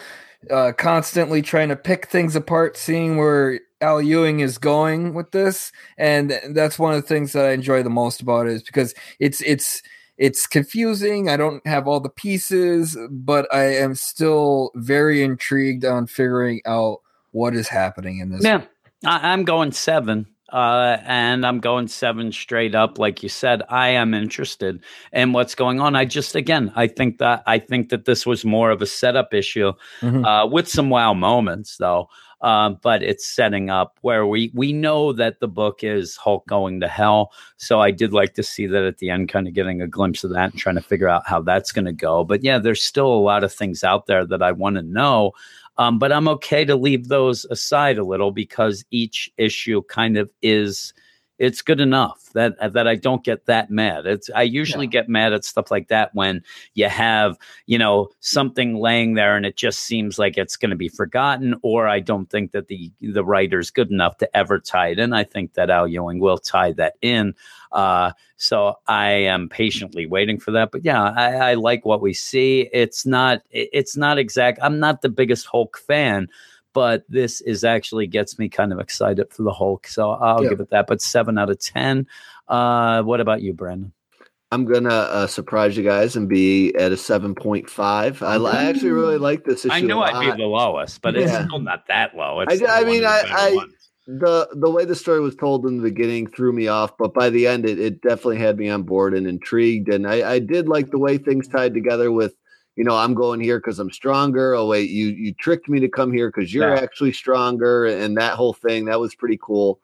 uh, constantly trying to pick things apart, seeing where Al Ewing is going with this, and that's one of the things that I enjoy the most about it is because it's it's it's confusing. I don't have all the pieces, but I am still very intrigued on figuring out what is happening in this. Yeah, I, I'm going seven. Uh, and I'm going seven straight up. Like you said, I am interested in what's going on. I just, again, I think that I think that this was more of a setup issue Mhm. uh, with some wow moments, though. Um, but it's setting up where we we know that the book is Hulk going to hell. So I did like to see that at the end, kind of getting a glimpse of that and trying to figure out how that's going to go. But yeah, there's still a lot of things out there that I want to know. Um, but I'm okay to leave those aside a little because each issue kind of is it's good enough that that I don't get that mad. It's I usually get mad at stuff like that when you have you know something laying there and it just seems like it's going to be forgotten, or I don't think that the the writer's good enough to ever tie it in. I think that Al Ewing will tie that in. Uh, so I am patiently waiting for that. But yeah, I, I like what we see. It's not it's not exact. I'm not the biggest Hulk fan but this is actually gets me kind of excited for the Hulk. So I'll Yeah. give it that. But seven out of ten. Uh, what about you, Brandon? I'm gonna uh, surprise you guys and be at a seven point five. I, I actually really like this issue. I knew a I'd be the lowest, but it's still not that low. I, It's still I one mean, I, I the the way the story was told in the beginning threw me off, but by the end, it, it definitely had me on board and intrigued. And I, I did like the way things tied together with, you know, I'm going here because I'm stronger. Oh wait, you you tricked me to come here because you're Yeah. actually stronger, and that whole thing that was pretty cool.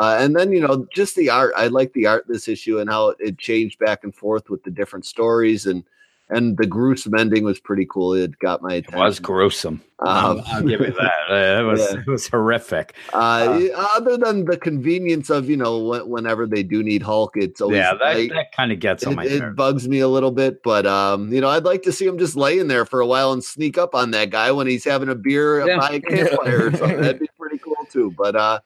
Uh, and then you know just the art. I like the art this issue and how it, it changed back and forth with the different stories and and the gruesome ending was pretty cool. It got my It was gruesome. Um, I'll, give you that. Uh, It was Yeah. it was horrific. Uh, other than the convenience of you know whenever they do need Hulk, it's always Yeah, that, that kind of gets on it, my it nerves. bugs me a little bit, but um, you know, I'd like to see him just laying there for a while and sneak up on that guy when he's having a beer Yeah. by a campfire or something. That'd be pretty cool too. But uh,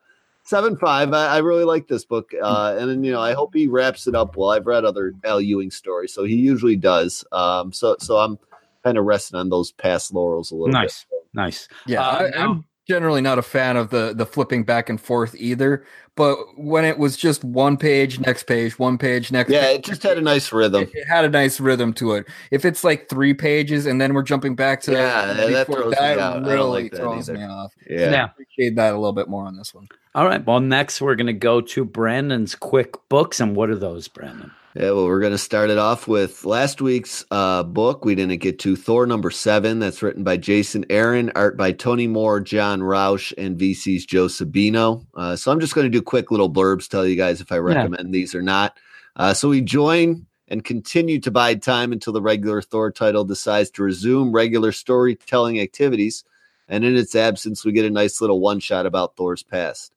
seven five, I, I really like this book, uh, and then, you know, I hope he wraps it up well. I've read other Al Ewing stories, so he usually does. Um, so so I'm kind of resting on those past laurels a little Nice, nice. Yeah, Uh, I, I'm generally not a fan of the the flipping back and forth either. But when it was just one page, next page, one page, next. Yeah, page, it just had a nice rhythm. it, it had a nice rhythm to it. If it's like three pages and then we're jumping back to Yeah, that before, throws me that out. Really like that throws either. me off. Yeah. Yeah. Appreciate that a little bit more on this one. All right. Well, next we're going to go to Brandon's quick books, and what are those, Brandon? Yeah, well, we're going to start it off with last week's uh, book. We didn't get to Thor number seven. That's written by Jason Aaron, art by Tony Moore, John Rauch, and VC's Joe Sabino. Uh, so I'm just going to do quick little blurbs, tell you guys if I recommend these or not. Uh, so we join and continue to bide time until the regular Thor title decides to resume regular storytelling activities. And in its absence, we get a nice little one shot about Thor's past.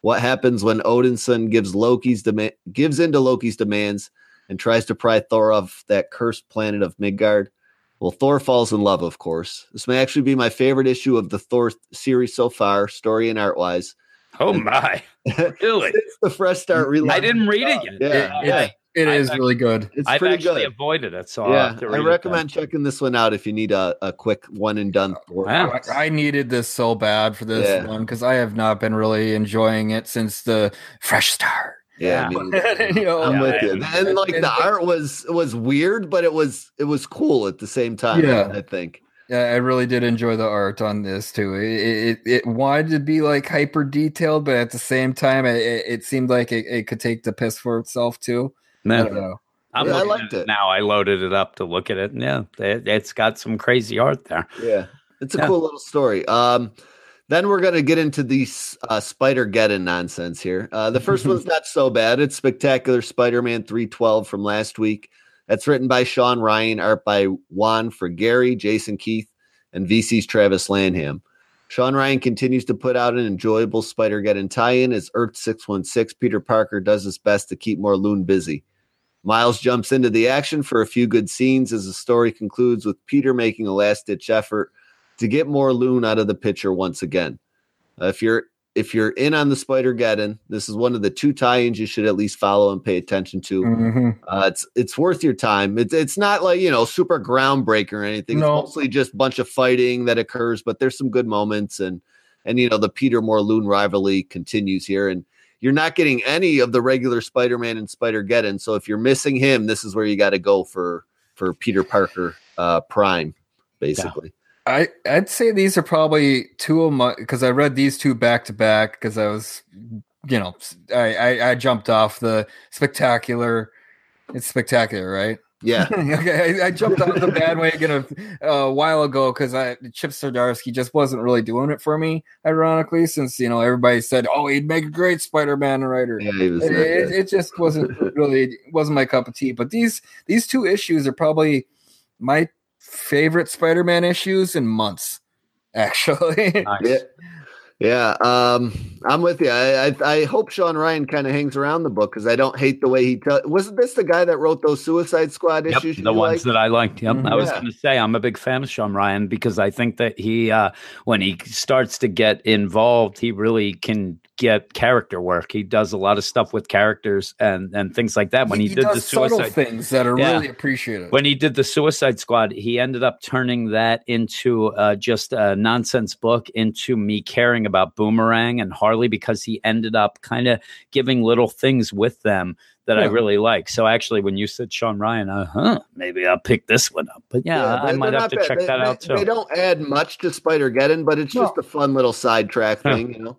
What happens when Odinson gives Loki's demand gives into Loki's demands and tries to pry Thor off that cursed planet of Midgard? Well, Thor falls in love, of course. This may actually be my favorite issue of the Thor series so far, story and art wise. Oh my! Really? It's the fresh start. Relaunch. I didn't read it yet. Yeah, It- yeah. It I've is actually- really good. It's I've pretty actually good. avoided it, so I'll Yeah, have to I read it recommend checking this one out if you need a, a quick one and done. Oh, Thor. Wow. I, I needed this so bad for this Yeah. one because I have not been really enjoying it since the fresh start. Yeah, Yeah. I mean, you know, I'm Yeah, with you. And like And- the art was was weird, but it was it was cool at the same time. Yeah. I think. Yeah, I really did enjoy the art on this too. It it, it wanted to be like hyper detailed, but at the same time, it, it it seemed like it, it could take the piss for itself too. I don't know. I'm Yeah, I liked it it. now. I loaded it up to look at it. and Yeah, it, it's got some crazy art there. Yeah, it's a Yeah. cool little story. Um, then we're gonna get into these uh, Spider Geddon nonsense here. Uh, the first one's not so bad. It's Spectacular Spider-Man three twelve from last week. That's written by Sean Ryan, art by Juan Frigeri, Jason Keith, and VC's Travis Lanham. Sean Ryan continues to put out an enjoyable Spider Geddon tie-in as Earth six one six. Peter Parker does his best to keep Morlun busy. Miles jumps into the action for a few good scenes as the story concludes with Peter making a last ditch effort to get Morlun out of the picture once again. Uh, if you're if you're in on the Spider Geddon, this is one of the two tie-ins you should at least follow and pay attention to. Mhm. Uh, it's it's worth your time. It's it's not like you know super groundbreaker or anything. No. It's mostly just a bunch of fighting that occurs, but there's some good moments and and you know the Peter Morlun rivalry continues here, and you're not getting any of the regular Spider-Man and Spider Geddon. So if you're missing him, this is where you got to go for for Peter Parker uh, Prime, basically. I I'd say these are probably two of my because I read these two back to back because I was, you know, I, I I jumped off the spectacular. It's spectacular, right? Yeah, okay, I, I jumped off the bandwagon a, uh, a while ago because I Chip Zdarsky just wasn't really doing it for me. Ironically, since you know everybody said, "Oh, he'd make a great Spider-Man writer." yeah, he was. it, it, it just wasn't really wasn't my cup of tea. But these these two issues are probably my favorite Spider-Man issues in months. actually. Nice. Yeah. Yeah, um, I'm with you. I I, I hope Sean Ryan kind of hangs around the book because I don't hate the way he tell. Wasn't this the guy that wrote those Suicide Squad Yep, issues? the you ones liked? that I liked. Yep. I was Yeah. going to say I'm a big fan of Sean Ryan because I think that he, uh, when he starts to get involved, he really can get character work. He does a lot of stuff with characters and and things like that. When he, did does the subtle Suicide things that are Yeah. really appreciated. when he did the Suicide Squad, he ended up turning that into uh, just a nonsense book into me caring about Boomerang and Harley because he ended up kind of giving little things with them that I really like. So actually, when you said Sean Ryan, uh huh, maybe I'll pick this one up. But yeah, I they're- might have to bad. check They- that they, out too. They don't add much to Spider Geddon, but it's No. just a fun little sidetrack thing, you know.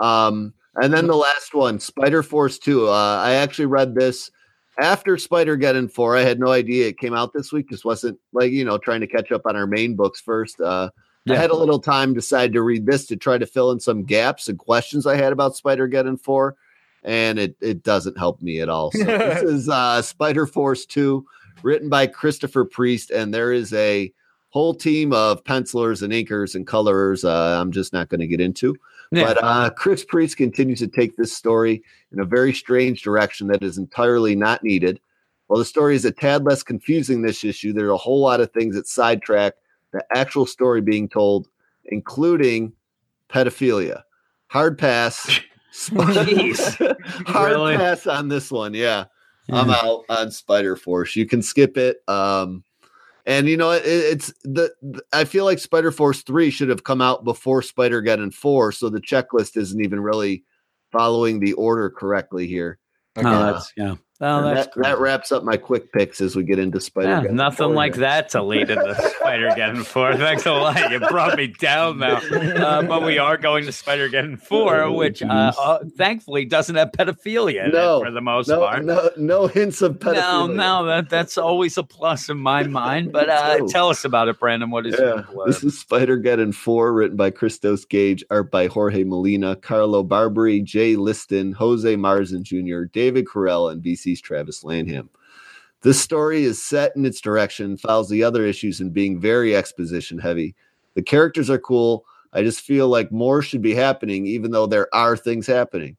Um, and then the last one, Spider Force Two. Uh, I actually read this after Spider Geddon Four. I had no idea it came out this week. Just wasn't like you know trying to catch up on our main books first. Uh, I had a little time, decided to read this to try to fill in some gaps and questions I had about Spider Geddon Four, and it it doesn't help me at all. So this is uh, Spider Force Two, written by Christopher Priest, and there is a whole team of pencilers and inkers and colorers. Uh, I'm just not going to get into, Yeah. but uh, Chris Priest continues to take this story in a very strange direction that is entirely not needed. While the story is a tad less confusing this issue, there are a whole lot of things that sidetrack the actual story being told, including pedophilia. Hard pass. Jeez. Hard Really? pass on this one. Yeah. I'm out on Spider Force. You can skip it. Um, and you know it, it's the, I feel like Spider Force three should have come out before Spider Geddon four, so the checklist isn't even really following the order correctly here. Oh, that's, yeah. Oh, And that's that, that wraps up my quick picks as we get into Spider. Yeah, Geddon nothing like here. that to lead into Spider Geddon 4. Thanks a lot. You brought me down now. Uh, but we are going to Spider Geddon 4, which uh, uh, thankfully doesn't have pedophilia in No, it for the most No, part. no, no hints of pedophilia. no, that that's always a plus in my mind. But uh, tell us about it, Brandon. What is Yeah, this is Spider Geddon 4, written by Christos Gage, art by Jorge Molina, Carlo Barberi, Jay Leisten, Jose Marzan Jr., David Curiel, and Travis Lanham. This story is set in its direction, follows the other issues in being very exposition heavy. The characters are cool. I just feel like more should be happening, even though there are things happening.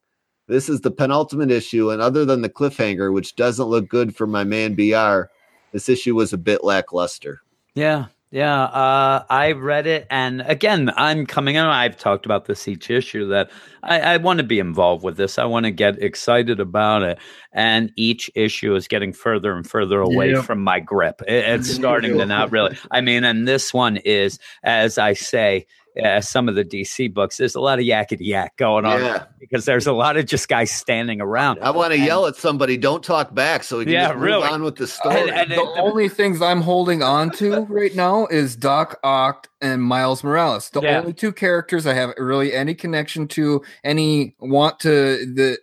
This is the penultimate issue, and other than the cliffhanger, which doesn't look good for my man BR, this issue was a bit lackluster. Yeah, yeah. Uh, I read it, and again, I'm coming in. I've talked about this each issue that I, I want to be involved with this. I want to get excited about it, and each issue is getting further and further away Yeah. from my grip. It- it's starting to not really. I mean, and this one is, as I say. Uh, some of the DC books, there's a lot of yakety yak going on Yeah. because there's a lot of just guys standing around. I want to yell at somebody. Don't talk back, so we can Yeah, just move really. on with the story. And- and the it- only things I'm holding on to right now is Doc Ock and Miles Morales. The Yeah. only two characters I have really any connection to, any want to the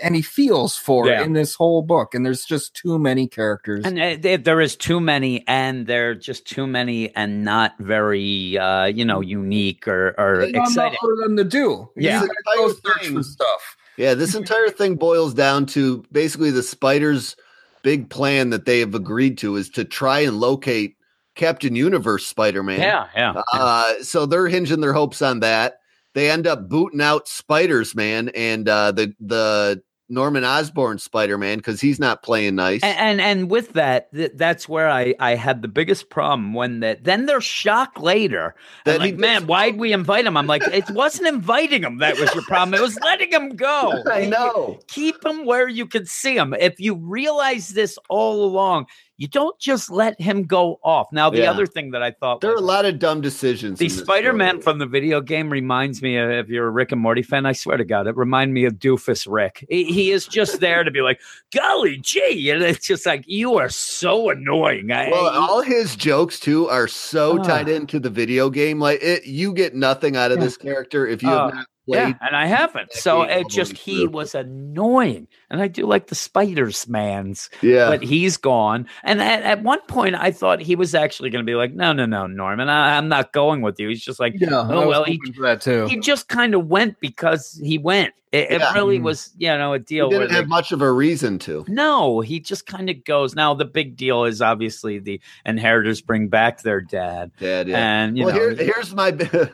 any feels for Yeah. in this whole book. And there's just too many characters. And uh, there, there is too many, and they're just too many, and not very, uh, you know, unique or, or exciting. for them to do. Yeah. Go search for stuff. yeah, this entire thing boils down to basically the spiders' big plan that they have agreed to is to try and locate Captain Universe Spider-Man. Yeah, yeah. Uh, so they're hinging their hopes on that. They end up booting out Spiders Man and uh, the the Norman Osborn Spider Man because he's not playing nice. And, and and with that, th- that's where I I had the biggest problem when that. Then they're shocked later. That like, man, why'd we invite him? I'm like, it wasn't inviting him that was your problem. It was letting him go. I know. Keep him where you could see him. If you realize this all along, you don't just let him go off. Now, the Yeah. other thing that I thought There are a lot of dumb decisions. The Spider Man from the video game reminds me of if you're a Rick and Morty fan, I swear to God, it remind me of Doofus Rick. He, he is just there to be like, golly gee. And it's just like, you are so annoying. I, Well, all his jokes too are so Ah. tied into the video game. Like it, you get nothing out of Yeah. this character if you Oh. have not Yeah, and I haven't. So it just he through. was annoying, and I do like the spiders man's, Yeah. but he's gone. And at, at one point, I thought he was actually going to be like, "No, no, no, Norman, I, I'm not going with you." He's just like, Yeah, oh well, he that too. he just kind of went because he went. It, it really Mm. was, you know, a deal where didn't they have much of a reason to. no, he just kind of goes. Now the big deal is obviously the inheritors bring back their dad, Dad, yeah. and you well, know, here, here's my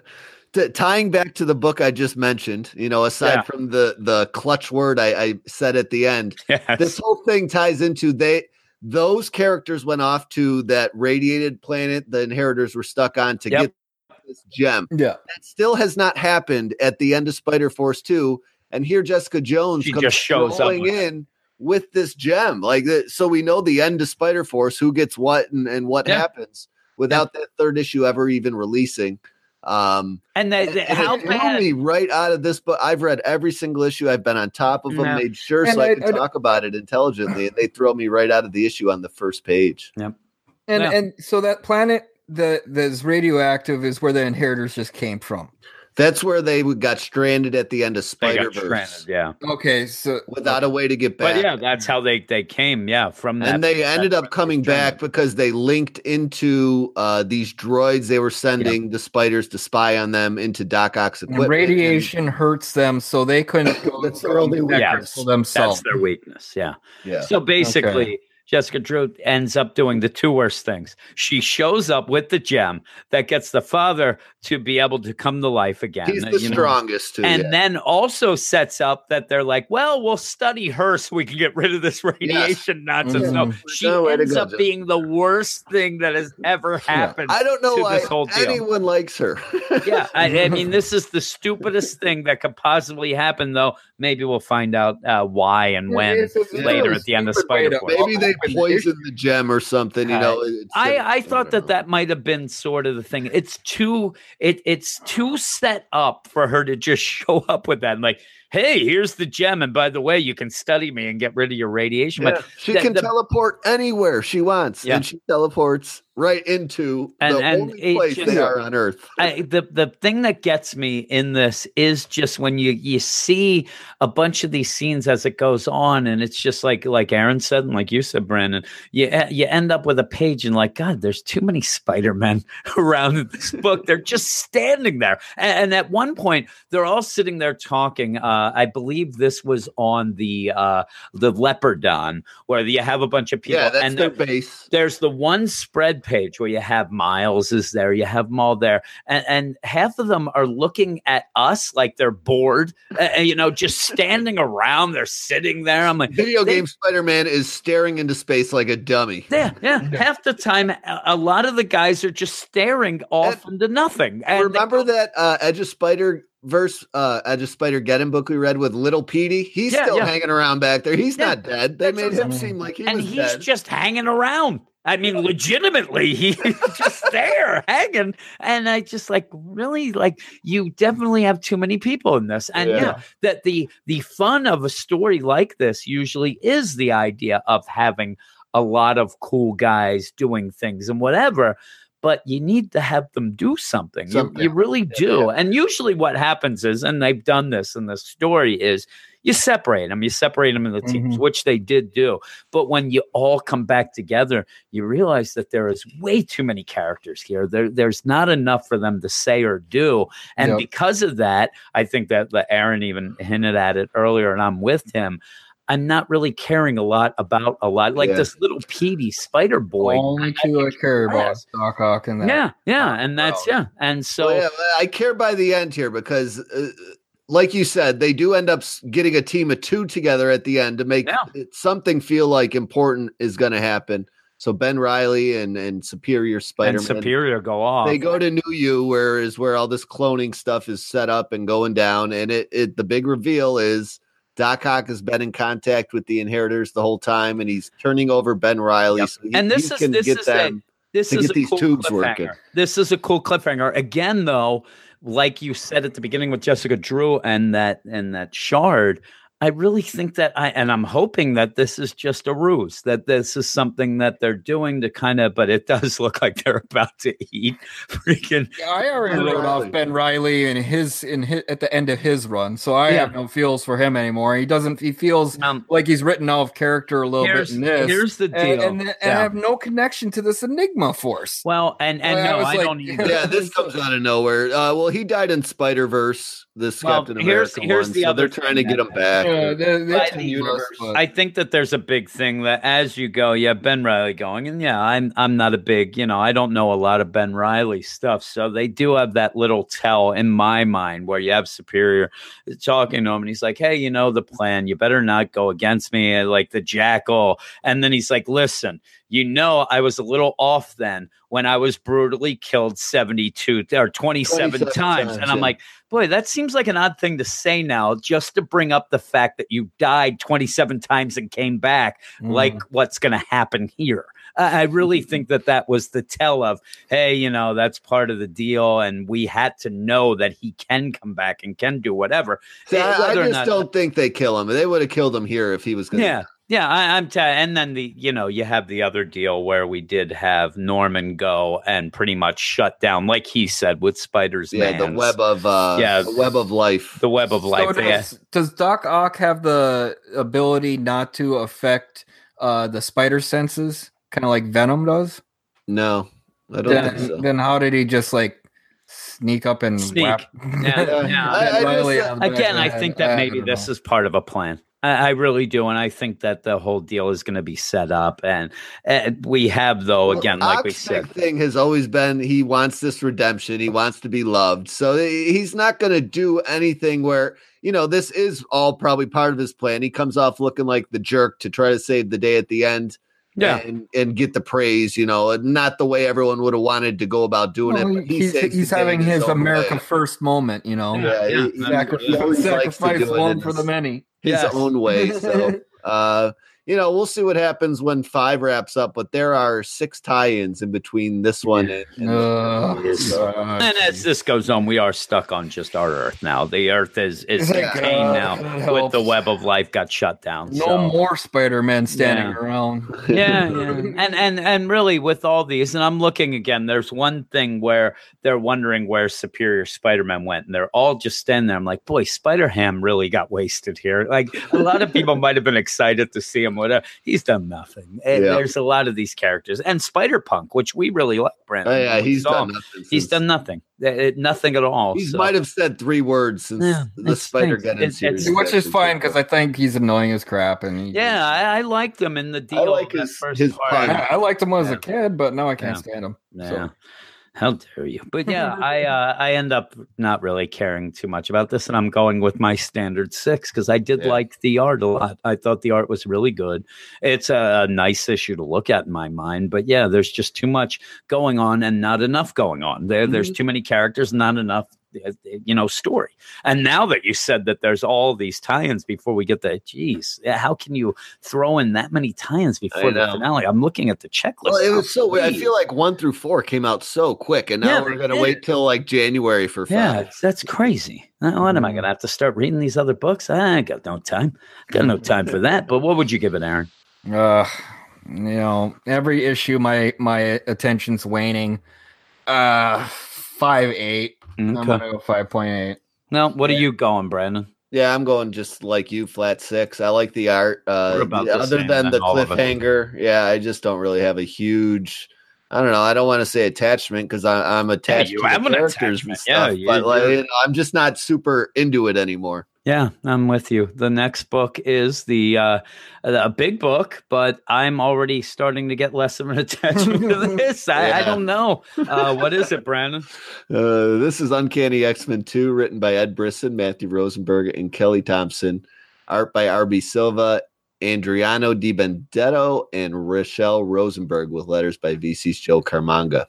t- tying back to the book I just mentioned. You know, aside Yeah. from the the clutch word I, I said at the end, yes. this whole thing ties into they those characters went off to that radiated planet the inheritors were stuck on to Yep. get this gem. yeah, That still has not happened at the end of Spider Force 2. And here Jessica Jones She comes just shows up with in with this gem. Like that, so we know the end of Spider Force, who gets what and, and what Yeah. happens without that third issue ever even releasing. Um and they, and how bad? me right out of this book. I've read every single issue. I've been on top of them, No. made sure And so I, I- could I- talk about it intelligently, and they throw me right out of the issue on the first page. Yep. And Yeah. and so that planet that that's radioactive is where the inheritors just came from. That's where they got stranded at the end of Spider got Verse yeah. Okay, so without a way to get back. But yeah, that's how they they came. Yeah, from that. and they that ended up coming back because they linked into uh, these droids they were sending the spiders to spy on them into Doc Ock's and equipment. radiation hurts them, so they couldn't go That's their only protect weakness. crystal themselves. That's their weakness. Yeah. Yeah. So basically, Jessica Drew ends up doing the two worst things. She shows up with the gem that gets the father to be able to come to life again. He's the you strongest too. and yeah. then also sets up that they're like, well, we'll study her so we can get rid of this radiation nonsense. No, Mhm. she No, to ends go, up Jessica. being the worst thing that has ever happened. I don't know to why this whole deal. anyone likes her. yeah, I, I mean, this is the stupidest thing that could possibly happen, though. Maybe we'll find out uh, why and when It's- it's a later really at the end of Spider to- Force. Maybe they poisoned the gem or something. You know, it's- I, I thought don't that know. that might have been sort of the thing. It's too it it's too set up for her to just show up with that. And like, hey, here's the gem, and by the way, you can study me and get rid of your radiation. Yeah, But she the- can the- teleport anywhere she wants, Yeah. and she teleports right into And- the and only place just- they are on Earth. I, the the thing that gets me in this is just when you you see a bunch of these scenes as it goes on, and it's just like like Aaron said, and like you said, Brandon, you you end up with a page and like God, there's too many Spider Men around in this book. They're just standing there, and, and at one point they're all sitting there talking. Uh, I believe this was on the uh, the Leopardon, where you have a bunch of people, yeah, that's and their base. there's the one spread page where you have Miles is there, you have them all there, and, and half of them are looking at us like they're bored, uh, uh, you know, just standing around. They're sitting there. I'm like, Video they- game Spider Man is staring into space like a dummy. yeah, yeah. Half the time, a, lot of the guys are just staring off into nothing. And Remember that uh, Edge of Spider verse, uh, Edge of Spider Geddon book we read with Little Petey? He's Yeah, still yeah. hanging around back there. He's Yeah, not dead. They that's made him seem like he and he's dead. just hanging around. I mean, legitimately, he's just there hanging. And I just like really like you definitely have too many people in this. And yeah. Yeah. that the the fun of a story like this usually is the idea of having a lot of cool guys doing things and whatever. But you need to have them do something. You- Something. You, really do. yeah. And usually, what happens is, and they've done this in the story, is you separate them. You separate them into teams, Mhm. which they did do. But when you all come back together, you realize that there is way too many characters here. There, there's not enough for them to say or do. And Yep. because of that, I think that, that Aaron even hinted at it earlier, and I'm with him. I'm not really caring a lot about a lot like Yeah. this little Petey Spider Boy. Only two I care about Yes. Doc Ock and that. Yeah, yeah, and that's Wow. yeah, and so Well, yeah, I care by the end here because, uh, like you said, they do end up getting a team of two together at the end to make Yeah. it, something feel like important is going to happen. So Ben Reilly and and Superior Spider and Superior go off. they go to New U, where is where all this cloning stuff is set up and going down. And it, it the big reveal is Doc Ock has been in contact with the inheritors the whole time, and he's turning over Ben Reilly. Yep. So he, And this is- can this get is a- this to is get a these cool tubes working. This is a cool cliffhanger. Again, though, like you said at the beginning with Jessica Drew and that and that shard, I really think that I, and I'm hoping that this is just a ruse, that this is something that they're doing to kind of, but it does look like they're about to eat freaking. Yeah, I already Ben wrote Reilly. off Ben Reilly and his in his, at the end of his run, so I Yeah. have no feels for him anymore. He doesn't. He feels Um, like he's written off character a little bit in this. here's the and, deal. and, and Yeah. I have no connection to this Enigma Force. well, and, and Well, no, was I like- don't either. Yeah, this comes out of nowhere. Uh, well, he died in Spider Verse. This Well, Captain here's- America here's one, the so other they're trying to get him back. Yeah, the, the Right, X-Men the universe, but- I think that there's a big thing that as you go, yeah, Ben Reilly going, and yeah, I'm I'm not a big, you know, I don't know a lot of Ben Reilly stuff, so they do have that little tell in my mind where you have Superior talking to him, and he's like, hey, you know the plan, you better not go against me, like the jackal, and then he's like, listen, you know, I was a little off then when I was brutally killed 72 or 27, 27 times, times, and I'm yeah. like. Boy, that seems like an odd thing to say now, just to bring up the fact that you died 27 times and came back, Mm. like what's going to happen here. I I really think that that was the tell of, hey, you know, that's part of the deal. And we had to know that he can come back and can do whatever. See, I, I just not- don't think they kill him. They would have killed him here if he was going. To. Yeah. Yeah, I, I'm. T- and then the, you know, you have the other deal where we did have Norman go and pretty much shut down, like he said, with Spider's yeah. The web of uh, Yeah. the web of life. the web of So life. yeah. does, does Doc Ock have the ability not to affect uh, the spider senses, kind of like Venom does? No, I don't think Then, so. then how did he just like sneak up and Sneak. whap? Yeah, yeah. I- I just- on the uh, back again, I think that maybe don't this know. is part of a plan. I, I really do, and I think that the whole deal is going to be set up. And, and we have, though, Well, again, like we said, thing has always been he wants this redemption. He wants to be loved. So he's not going to do anything where you know this is all probably part of his plan. He comes off looking like the jerk to try to save the day at the end. Yeah, and, and get the praise, you know, and not the way everyone would have wanted to go about doing Well, it. But he he's he's having his America way. first moment, you know. Yeah, Yeah, he- he- I'm- he always Sacrifice one for his- the many. his Yes. own way. So, uh, you know, we'll see what happens when five wraps up. But there are six tie-ins in between this one and, and Uh, so- and as this goes on, we are stuck on just our Earth now. The Earth is is Thank contained God, now that with the web of life got shut down. no so. more Spider-Man standing Yeah. around. yeah, yeah. and and and really with all these and i'm looking again there's one thing where they're wondering where superior spider-man went and they're all just standing there i'm like boy spider-ham really got wasted here like a lot of people might have been excited to see him whatever he's done nothing And Yeah. there's a lot of these characters and spider-punk which we really like brandon Oh, yeah, when we he's done nothing. he's done nothing nothing at all He so- might have said three words since Yeah, the Spider stinks. Geddon It- series. Which is fine because I think he's annoying as crap, and he, yeah I, I liked him in the deal like his- first his part. I, I liked him when I was Yeah. a kid, but now I can't Yeah. stand him. Yeah. So- How dare you? But yeah, I uh, I end up not really caring too much about this, and I'm going with my standard six because I did Yeah. like the art a lot. I thought the art was really good. It's a, a nice issue to look at in my mind, but yeah, there's just too much going on and not enough going on. There, there's too many characters, not enough. You know, story. And now that you said that there's all these tie-ins before we get the, geez, how can you throw in that many tie-ins before the finale? I'm looking at the checklist. Well, it was so weird. I feel like one through four came out so quick, and now Yeah, we're gonna did. wait till like January for five. Yeah, that's crazy. Uh, What am I going to have to start reading these other books? I ain't got no time. Got no time for that. But what would you give it, Aaron? Uh, you know, every issue my my attention's waning. Uh, five eight. I'm gonna go five point eight. No, what are you going, Brandon? Yeah, I'm going just like you, flat six. I like the art. Uh, about the other than the all cliffhanger, yeah, I just don't really have a huge. I don't know. I don't want to say attachment because I'm attached you to have the an characters and attachment. Yeah, stuff. you- but like, you know, I'm just not super into it anymore. Yeah, I'm with you. The next book is the uh, a big book, but I'm already starting to get less of an attachment to this. I, I don't know. Uh, what is it, Brandon? Uh, this is Uncanny X Men 2, written by Ed Brisson, Matthew Rosenberg, and Kelly Thompson. Art by R.B. Silva, Adriano Di Benedetto, and Rachelle Rosenberg, with letters by VC's Joe Caramagna.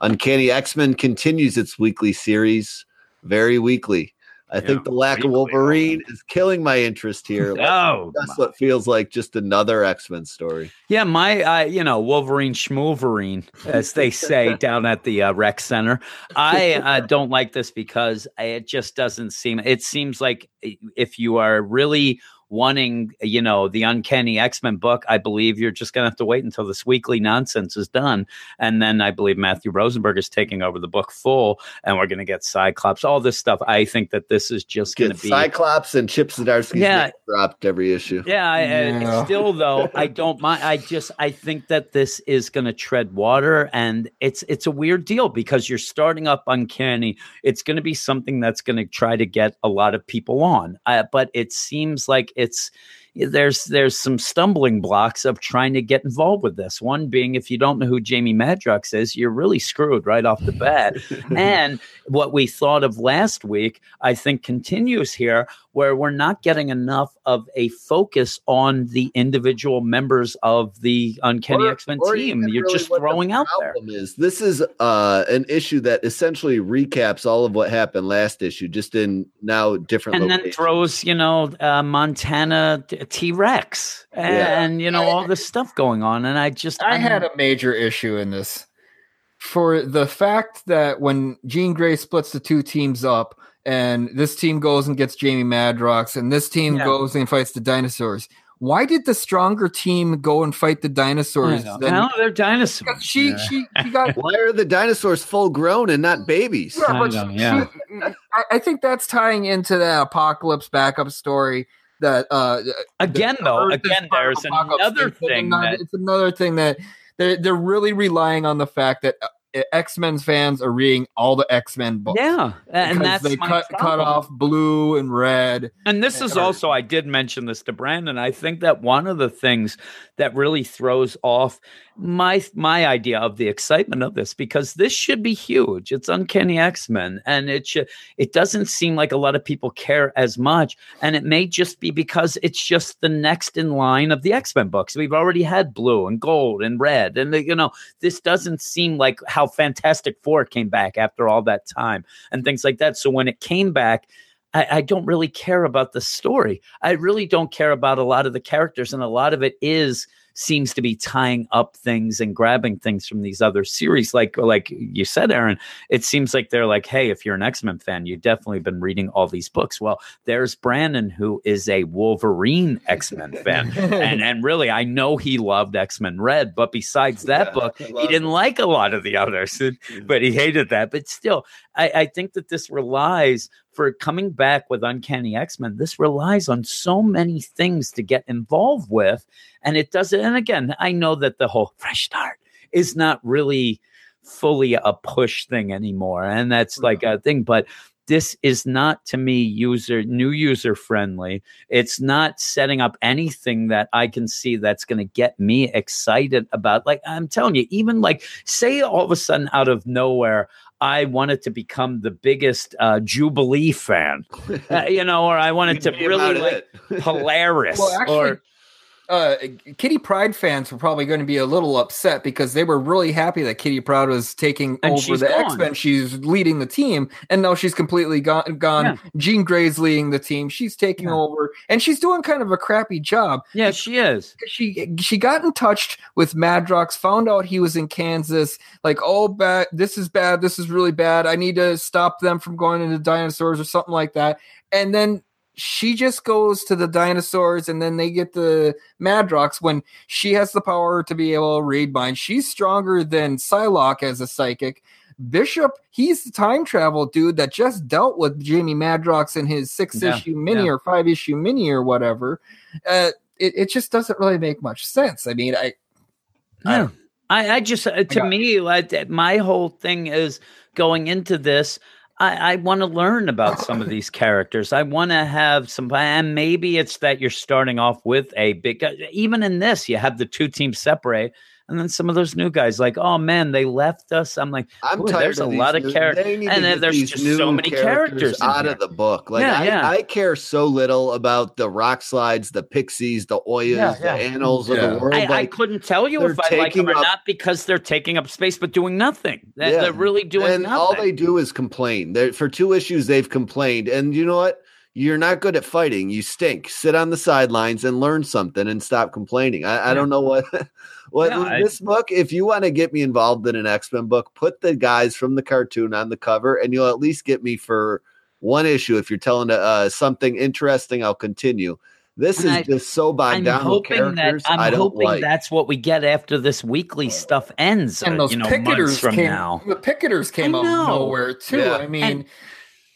Uncanny X Men continues its weekly series, very weekly. I think the lack of Wolverine is killing my interest here. Oh, That's what feels like just another X Men story. Yeah, my, uh, you know, Wolverine schmolverine, as they say down at the uh, rec center. I uh, don't like this because it just doesn't seem. It seems like if you are really wanting, you know, the Uncanny X Men book, I believe you're just going to have to wait until this weekly nonsense is done. And then I believe Matthew Rosenberg is taking over the book full, and we're going to get Cyclops, all this stuff. I think that this is just going to be. Cyclops and Chip Zdarsky's Yeah. name dropped every issue. Yeah, I, Yeah. I, still though, I don't mind. I just I think that this is going to tread water, and it's it's a weird deal because you're starting up Uncanny. It's going to be something that's going to try to get a lot of people on, uh, but it seems like it's there's there's some stumbling blocks of trying to get involved with this. One being if you don't know who Jamie Madrox is, you're really screwed right off the bat. and what we thought of last week, I think continues here, where we're not getting enough of a focus on the individual members of the Uncanny X Men team. You're really just what the throwing out there. is this is uh an issue that essentially recaps all of what happened last issue just in now different And then throws, you know, uh, Montana T Rex Yeah. and, you know, all this stuff going on. And I just, I I'm- had a major issue in this for the fact that when Jean Grey splits the two teams up, and this team goes and gets Jamie Madrox, and this team Yeah. goes and fights the dinosaurs. Why did the stronger team go and fight the dinosaurs? no, then? they're dinosaurs. Because she, she, she got why are the dinosaurs full grown and not babies Yeah, I know, she- yeah. she- I, I think that's tying into that apocalypse backup story. That uh, Again, though, again, there's another thing another, that it's another thing that they're they're really relying on the fact that uh, X Men fans are reading all the X Men books. Yeah, and that's they cut cut off blue and red. And this is Or- also, I did mention this to Brandon. I think that one of the things that really throws off my my idea of the excitement of this, because this should be huge. It's Uncanny X Men, and it should. It doesn't seem like a lot of people care as much, and it may just be because it's just the next in line of the X Men books. We've already had blue and gold and red, and you know this doesn't seem like how Fantastic Four came back after all that time and things like that. So when it came back. I, I don't really care about the story. I really don't care about a lot of the characters, and a lot of it is seems to be tying up things and grabbing things from these other series. Like like you said, Aaron, it seems like they're like, hey, if you're an X Men fan, you've definitely been reading all these books. Well, there's Brandon, who is a Wolverine X Men fan, and and really, I know he loved X Men Red, but besides that Yeah, book, he didn't it. like a lot of the others, but he hated that. But still, I, I think that this relies for coming back with Uncanny X Men. This relies on so many things to get involved with, and it doesn't. And again, I know that the whole fresh start is not really fully a push thing anymore, and that's like a thing, but. This is not to me user new user friendly. It's not setting up anything that I can see that's going to get me excited about. Like I'm telling you, even like say all of a sudden out of nowhere, I wanted to become the biggest uh, Jubilee fan, uh, you know, or I wanted to really like it. Polaris. Well, actually, or, uh, Kitty Pryde fans were probably going to be a little upset because they were really happy that Kitty Pryde was taking And over the. X Men. She's leading the team, and now she's completely gone. Gone. Yeah. Jean Grey's leading the team. She's taking Yeah. over, and she's doing kind of a crappy job. yeah, she is. She she got in touch with Madrox, found out he was in Kansas. Like, oh, bad. This is bad. This is really bad. I need to stop them from going into dinosaurs or something like that. And then she just goes to the dinosaurs and then they get the Madrox when she has the power to be able to read minds. She's stronger than Psylocke as a psychic. Bishop, he's the time travel dude that just dealt with Jamie Madrox in his six Yeah, issue mini yeah. or five issue mini or whatever. Uh, it, it just doesn't really make much sense. I mean, I, I Yeah. I, I just, uh, to me, like, my whole thing is going into this. I, I want to learn about some of these characters. I want to have some, and maybe it's that you're starting off with a big. Even in this, you have the two teams separate, and then some of those new guys, like, oh man, they left us. I'm like, I'm Ooh, tired there's of a these lot of characters, they need to and then there's just new so many characters in out here. of the book. Like Yeah, I, yeah. I care so little about the Rockslides, the pixies, the oyas, Yeah, yeah. the Anoles of the world. I, I couldn't tell you if I like them or up- not because they're taking up space but doing nothing. They're, Yeah. they're really doing and nothing. all they do is complain. They're, for two issues, they've complained. And you know what? You're not good at fighting. You stink. Sit on the sidelines and learn something and stop complaining. I, I Yeah. don't know what. What Yeah, I- this book? If you want to get me involved in an X Men book, put the guys from the cartoon on the cover, and you'll at least get me for one issue. If you're telling uh, something interesting, I'll continue. This is I- just so bogged I'm down with hoping that. I'm I don't hoping like. that's what we get after this weekly stuff ends. and uh, those you know, picketers from came. now. The picketers came out of nowhere too. Yeah. I mean, And-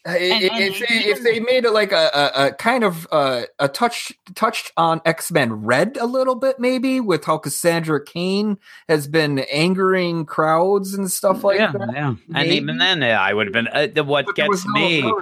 and- if, they, if they made it like a, a, a kind of uh, a touch touched on X Men Red a little bit, maybe with how Cassandra Kane has been angering crowds and stuff like yeah, that. yeah. And even then, uh, I would have been. Uh, the, what But gets no, me. no.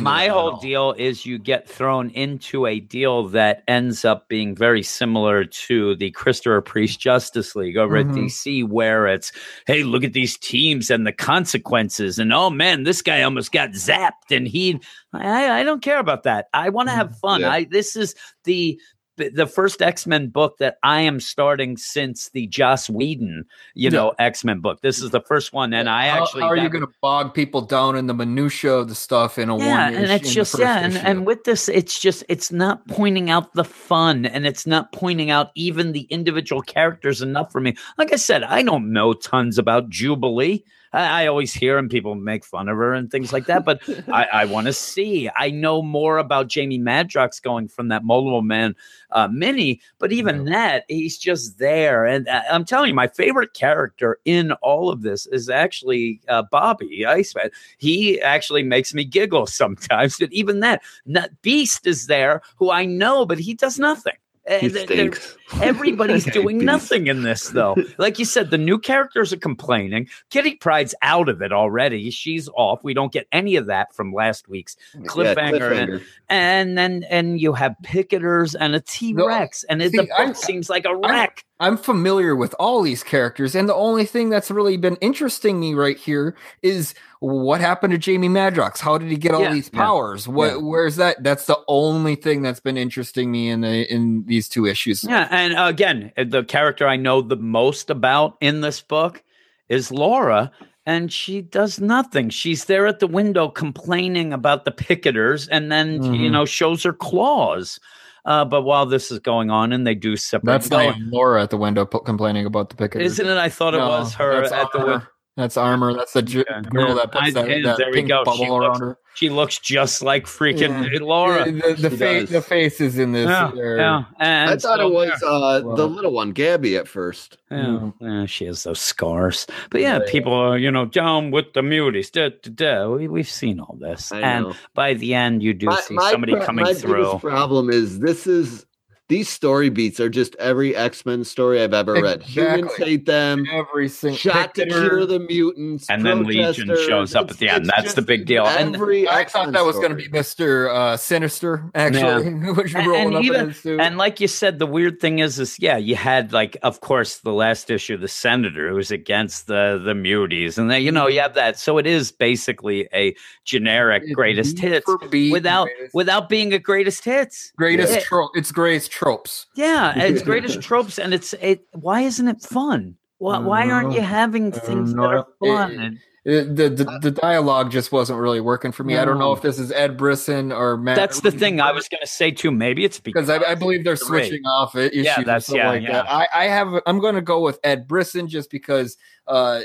My whole deal is you get thrown into a deal that ends up being very similar to the Christopher Priest Justice League over Mhm. at DC, where it's, hey, look at these teams and the consequences, and oh man, this guy almost got zapped, and he, I, I don't care about that. I want to have mm-hmm. fun. Yeah. I this is the the first X Men book that I am starting since the Joss Whedon, you know, X Men book. This is the first one, and I How- actually how are you going to bog people down in the minutia of the stuff in a yeah, one? and it's just yeah, and, and with this, it's just it's not pointing out the fun, and it's not pointing out even the individual characters enough for me. Like I said, I don't know tons about Jubilee. I, I always hear and people make fun of her and things like that, but I, I want to see. I know more about Jamie Madrox going from that Multiple Man uh, mini, but even that, he's just there. And uh, I'm telling you, my favorite character in all of this is actually uh, Bobby Iceman. He actually makes me giggle sometimes. But even that, not, Beast is there, who I know, but he does nothing. He stinks. Everybody's doing nothing in this, though. Like you said, the new characters are complaining. Kitty Pryde's out of it already. She's off. We don't get any of that from last week's Yeah, cliffhanger. and, and then and you have picketers and a T Rex, and it, see, the book I'm- seems like a wreck. I'm familiar with all these characters, and the only thing that's really been interesting me right here is what happened to Jamie Madrox. How did he get all Yeah, these yeah, powers? What? yeah. Where's that? That's the only thing that's been interesting me in the in these two issues. Yeah, and again, the character I know the most about in this book is Laura, and she does nothing. She's there at the window complaining about the picketers, and then you Mhm. know shows her claws. Uh, but while this is going on, and they do separate, That's not Laura at the window po- complaining about the picketers. isn't it? I thought it No, was her at the window. That's armor. That's the ju- Yeah. girl that puts I- that, that there we pink go. bubble She around looks- her. She looks just like freaking Laura. The, the, She face, the face is in this. Yeah, yeah. And I thought so it was there. uh, the little one, Gabby, at first. Yeah, yeah, she has those scars. But yeah, Yeah. people are, you know, down with the muties. Da, da, da. We, we've seen all this. I and know. by the end, you do My- see my somebody pro- coming my through. biggest problem is this is these story beats are just every X Men story I've ever read. Humans hate them. Every single Shot to cure the mutants. And then Legion shows up at the end. That's the big deal. And- Every I X-Men thought that was going to be Mister uh, Sinister, actually, which And- rolling and up even- in suit. And like you said, the weird thing is, is yeah, you had like, of course, the last issue, the senator who was against the the muties, and then you know you have that. So it is basically a generic It's greatest beat hits without greatest- without being a greatest hits. greatest Yeah. trope. It's greatest tropes. Yeah, it's greatest tropes, and it's it. Why isn't it fun? Why, why aren't you having things that are know. It- fun? It- the, the the dialogue just wasn't really working for me. I don't know if this is Ed Brisson or Matt. that's the thing I was going to say too. Maybe it's because I, I believe they're switching off it. Issues Yeah, that's- yeah, like yeah. that. I, I have. I'm going to go with Ed Brisson just because uh,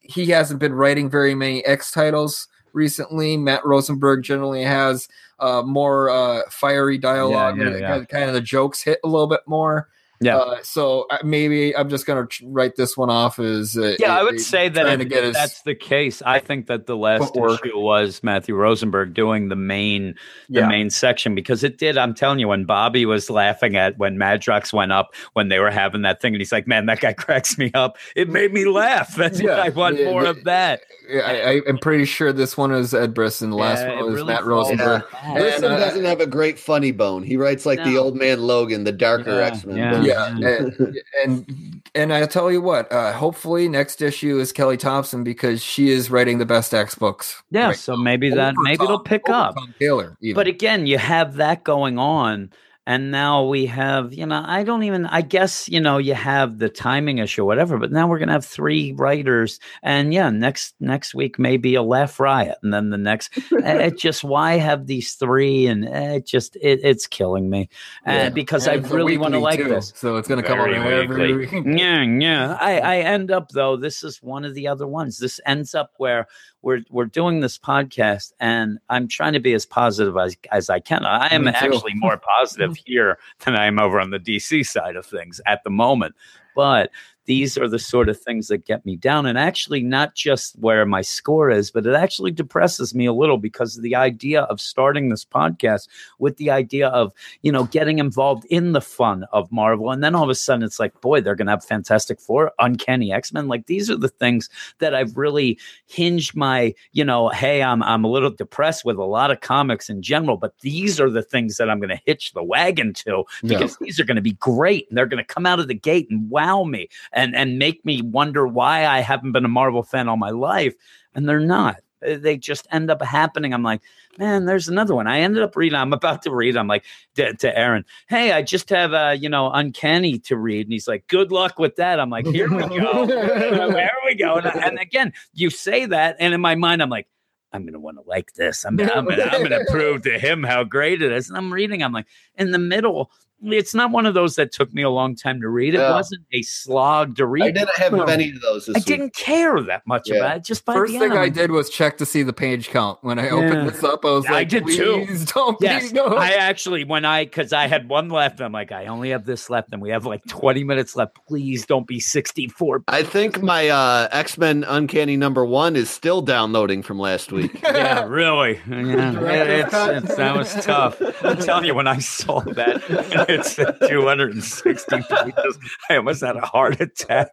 he hasn't been writing very many X titles recently. Matt Rosenberg generally has uh, more uh, fiery dialogue. Yeah, yeah, yeah. Kind of the jokes hit a little bit more. Yeah. Uh, so uh, maybe I'm just going to write this one off as uh, Yeah, I uh, would say that trying if his that's the case, I think that the last footwork. issue was Matthew Rosenberg doing the main the Yeah. main section because it did. I'm telling you, when Bobby was laughing at when Madrox went up when they were having that thing, and he's like, "Man, that guy cracks me up." It made me laugh. That's what I want Yeah, more the- of that. I, I, I'm pretty sure this one is Ed Brisson. The last Yeah, one was really Matt falls Rosenberg. flat. And, Brisson uh, doesn't have a great funny bone. He writes like the old man Logan, the darker Yeah, X Men. Yeah. and, and and I tell you what, uh, hopefully next issue is Kelly Thompson because she is writing the best X books. Yeah, right so maybe that Over maybe Tom- it'll pick up. Taylor, even. But again, you have that going on. And now we have, you know, I don't even, I guess, you know, you have the timing issue, whatever, but now we're going to have three writers. And yeah, next, next week, maybe a laugh riot. And then the next, eh, it just, why have these three? And eh, it just, it, it's killing me. Yeah. And because And I really want to like too, this. so it's going to come out every week. Yeah, yeah. I, I end up though. This is one of the other ones. This ends up where we're we're doing this podcast, and I'm trying to be as positive as as I can. I am actually more positive here than I am over on the DC side of things at the moment. But these are the sort of things that get me down and actually not just where my score is but it actually depresses me a little because of the idea of starting this podcast with the idea of you know getting involved in the fun of marvel and then all of a sudden it's like boy they're gonna have fantastic four uncanny x-men like these are the things that i've really hinged my you know hey i'm i'm a little depressed with a lot of comics in general but these are the things that i'm gonna hitch the wagon to Yeah. because these are going to be great and they're going to come out of the gate and wow me and and make me wonder why I haven't been a Marvel fan all my life and they're not they just end up happening I'm like man there's another one I ended up reading I'm about to read I'm like to, to Aaron hey I just have uh you know uncanny to read and he's like good luck with that I'm like here we go there we go and, and again you say that and in my mind I'm like I'm gonna want to like this. I'm, I'm, I'm gonna prove to him how great it is. And I'm reading. I'm like, in the middle, it's not one of those that took me a long time to read. It Yeah. wasn't a slog to read. I read. didn't have many of those. This I week. didn't care that much Yeah. about it. Just by First the thing end, I did was check to see the page count. When I opened Yeah. this up, I was I like, did too. don't Yes, be no. I actually when I because I had one left, I'm like, I only have this left, and we have like 20 minutes left. Please don't be 64. I think my uh, X Men Uncanny number one is still downloading from last week. Yeah, really. Yeah, Director's it's, it's, that was tough. I'm telling you, when I saw that, it's 260 pages. I almost had a heart attack.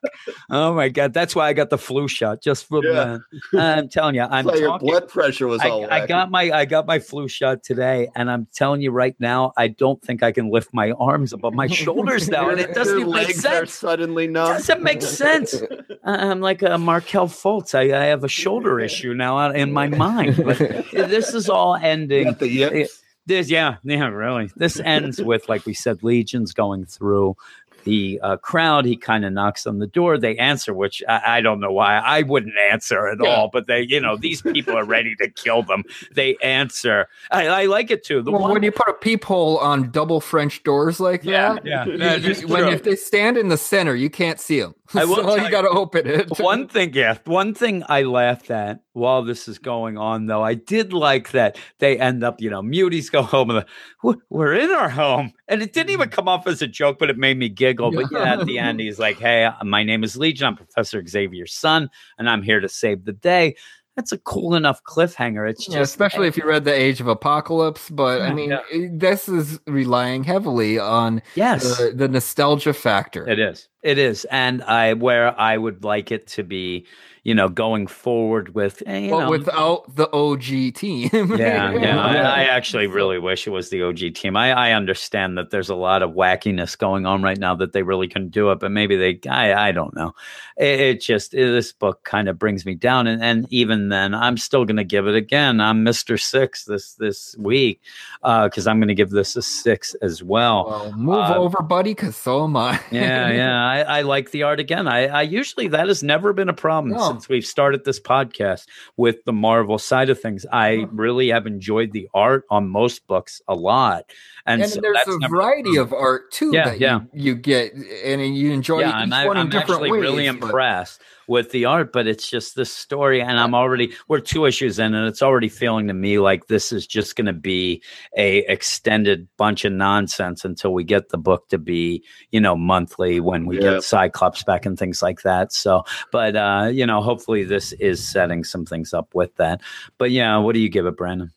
Oh my god, that's why I got the flu shot just for Yeah. that. I'm telling you, I'm like your blood pressure was all. I, I wacky. got my I got my flu shot today, and I'm telling you right now, I don't think I can lift my arms above my shoulders now, and it doesn't make sense. suddenly numb. Doesn't make sense. I- I'm like a Markelle Fultz. I, I have a shoulder issue now uh, in my mind. But this is all ending. the yips. This, yeah, yeah, really. This ends with, like we said, legions going through the uh, crowd. He kind of knocks on the door. They answer, which I, I don't know why. I wouldn't answer at Yeah. all. But they, you know, these people are ready to kill them. They answer. I, I like it too. The well, one, when you put a peephole on double French doors like yeah, that, yeah, you- you- when if they stand in the center, you can't see them. I will so you you- got to open it. one thing, yeah, one thing I laughed at while this is going on, though, I did like that they end up, you know, muties go home and the, "We're- in our home, and it didn't even mm-hmm. come off as a joke, but it made me giggle. But yeah, at the end, he's like, "Hey, uh, my name is Legion. I'm Professor Xavier's son, and I'm here to save the day." That's a cool enough cliffhanger. It's just Yeah, especially if you read the Age of Apocalypse, but I mean, yeah. this is relying heavily on yes, the, the nostalgia factor. It is. It is. And I where I would like it to be, you know, going forward with eh, you but know, without the OG team. yeah, yeah. I, I actually really wish it was the OG team. I, I understand that there's a lot of wackiness going on right now that they really couldn't do it, but maybe they. I I don't know. It, it just it- this book kind of brings me down, and and even then, I'm still going to give it again. I'm Mister Six this this week because I'm going to give this a six as well. Well, move Uh, over, buddy, because so am I. yeah, yeah. I, I like the art again. I, I usually that has never been a problem No. Since we've started this podcast with the Marvel side of things. I oh. really have enjoyed the art on most books a lot, and, And so there's that's a never- variety of art too Yeah, that yeah. You, you get, and you enjoy yeah, each I'm, I- one in I'm different actually ways. really but- impressed with the art, but it's just this story, and I'm already we're two issues in, and it's already feeling to me like this is just going to be a extended bunch of nonsense until we get the book to be, you know, monthly when we Yeah. get Cyclops back and things like that. So, but uh, you know, hopefully this is setting some things up with that. But yeah, what do you give it, Brandon?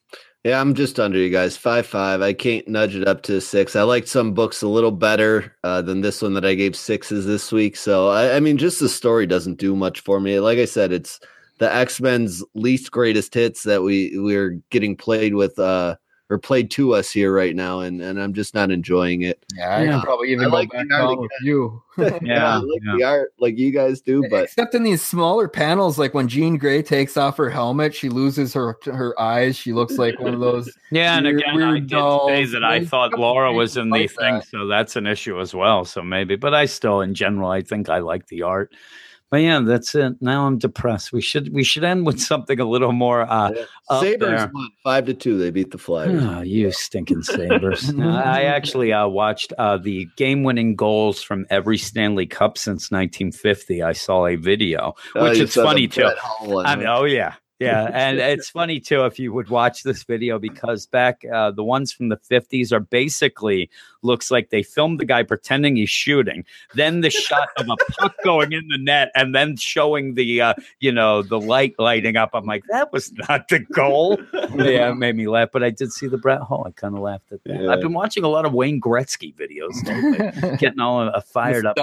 Yeah, I'm just under you guys. Five five. I can't nudge it up to six. I liked some books a little better uh, than this one that I gave sixes this week. So I, I mean, just the story doesn't do much for me. Like I said, it's the X Men's least greatest hits that we we're getting played with uh, or played to us here right now, and and I'm just not enjoying it. Yeah, I Yeah. probably even I like back the art with you. I like the art like you guys do, but Except in these smaller panels, like when Jean Grey takes off her helmet, she loses her her eyes. She looks like one of those. Yeah, and Weird- again, I weird did say dolls. that I thought Laura was in the like thing, that. so that's an issue as well. So maybe, but I still, in general, I think I like the art. But yeah, that's it. Now I'm depressed. We should we should end with something a little more. uh Yeah. Sabres won five to two. They beat the Flyers. Oh, you stinking Sabres. I actually uh, watched uh, the game winning goals from every Stanley Cup since 1950. I saw a video, Oh, which you is funny too. I mean, oh yeah, yeah, and it's funny too if you would watch this video because back uh, the ones from the fifties are basically looks like they filmed the guy pretending he's shooting, then the shot of a puck going in the net, and then showing the uh, you know the light lighting up. I'm like, that was not the goal. yeah, it made me laugh. But I did see the Brett Hull. I kind of laughed at that. Yeah. I've been watching a lot of Wayne Gretzky videos, lately, getting all uh, fired up.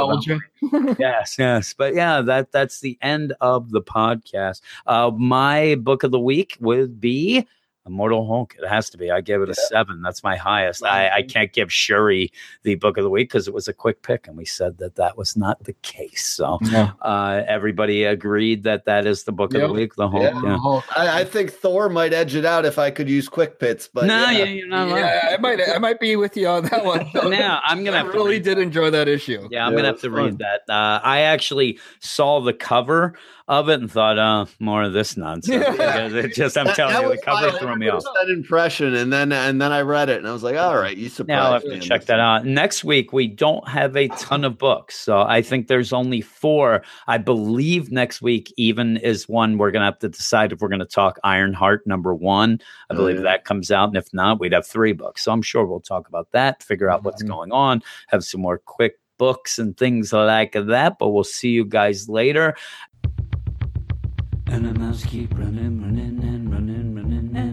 Yes, yes. But yeah, that that's the end of the podcast. Uh, my book of the week would be Immortal Hulk. It has to be. I gave it a seven. That's my highest. I, I can't give Shuri the book of the week because it was a quick pick, and we said that that was not the case. So Yeah. uh, everybody agreed that that is the book of the week. The Hulk. Yeah. I, I think Thor might edge it out if I could use quick pits, but no, yeah. you're not. Yeah, I might I might be with you on that one. Now I'm gonna I really did enjoy that issue. Yeah, I'm gonna have to fun. read that. Uh, I actually saw the cover of it and thought, "Uh, more of this nonsense." Because it just, I'm That- telling that you, the cover my threw me off. 100% impression, and then and then I read it, and I was like, "All right, you surprised. Now I'll have to me." check that out. Next week we don't have a ton of books, so I think there's only four. I believe next week even is one we're gonna have to decide if we're gonna talk Ironheart number one. I Oh, believe yeah. that comes out, and if not, we'd have three books. So I'm sure we'll talk about that, figure out what's Mhm. going on, have some more quick books and things like that. But we'll see you guys later. And the mouse keep running, running, and running, running, and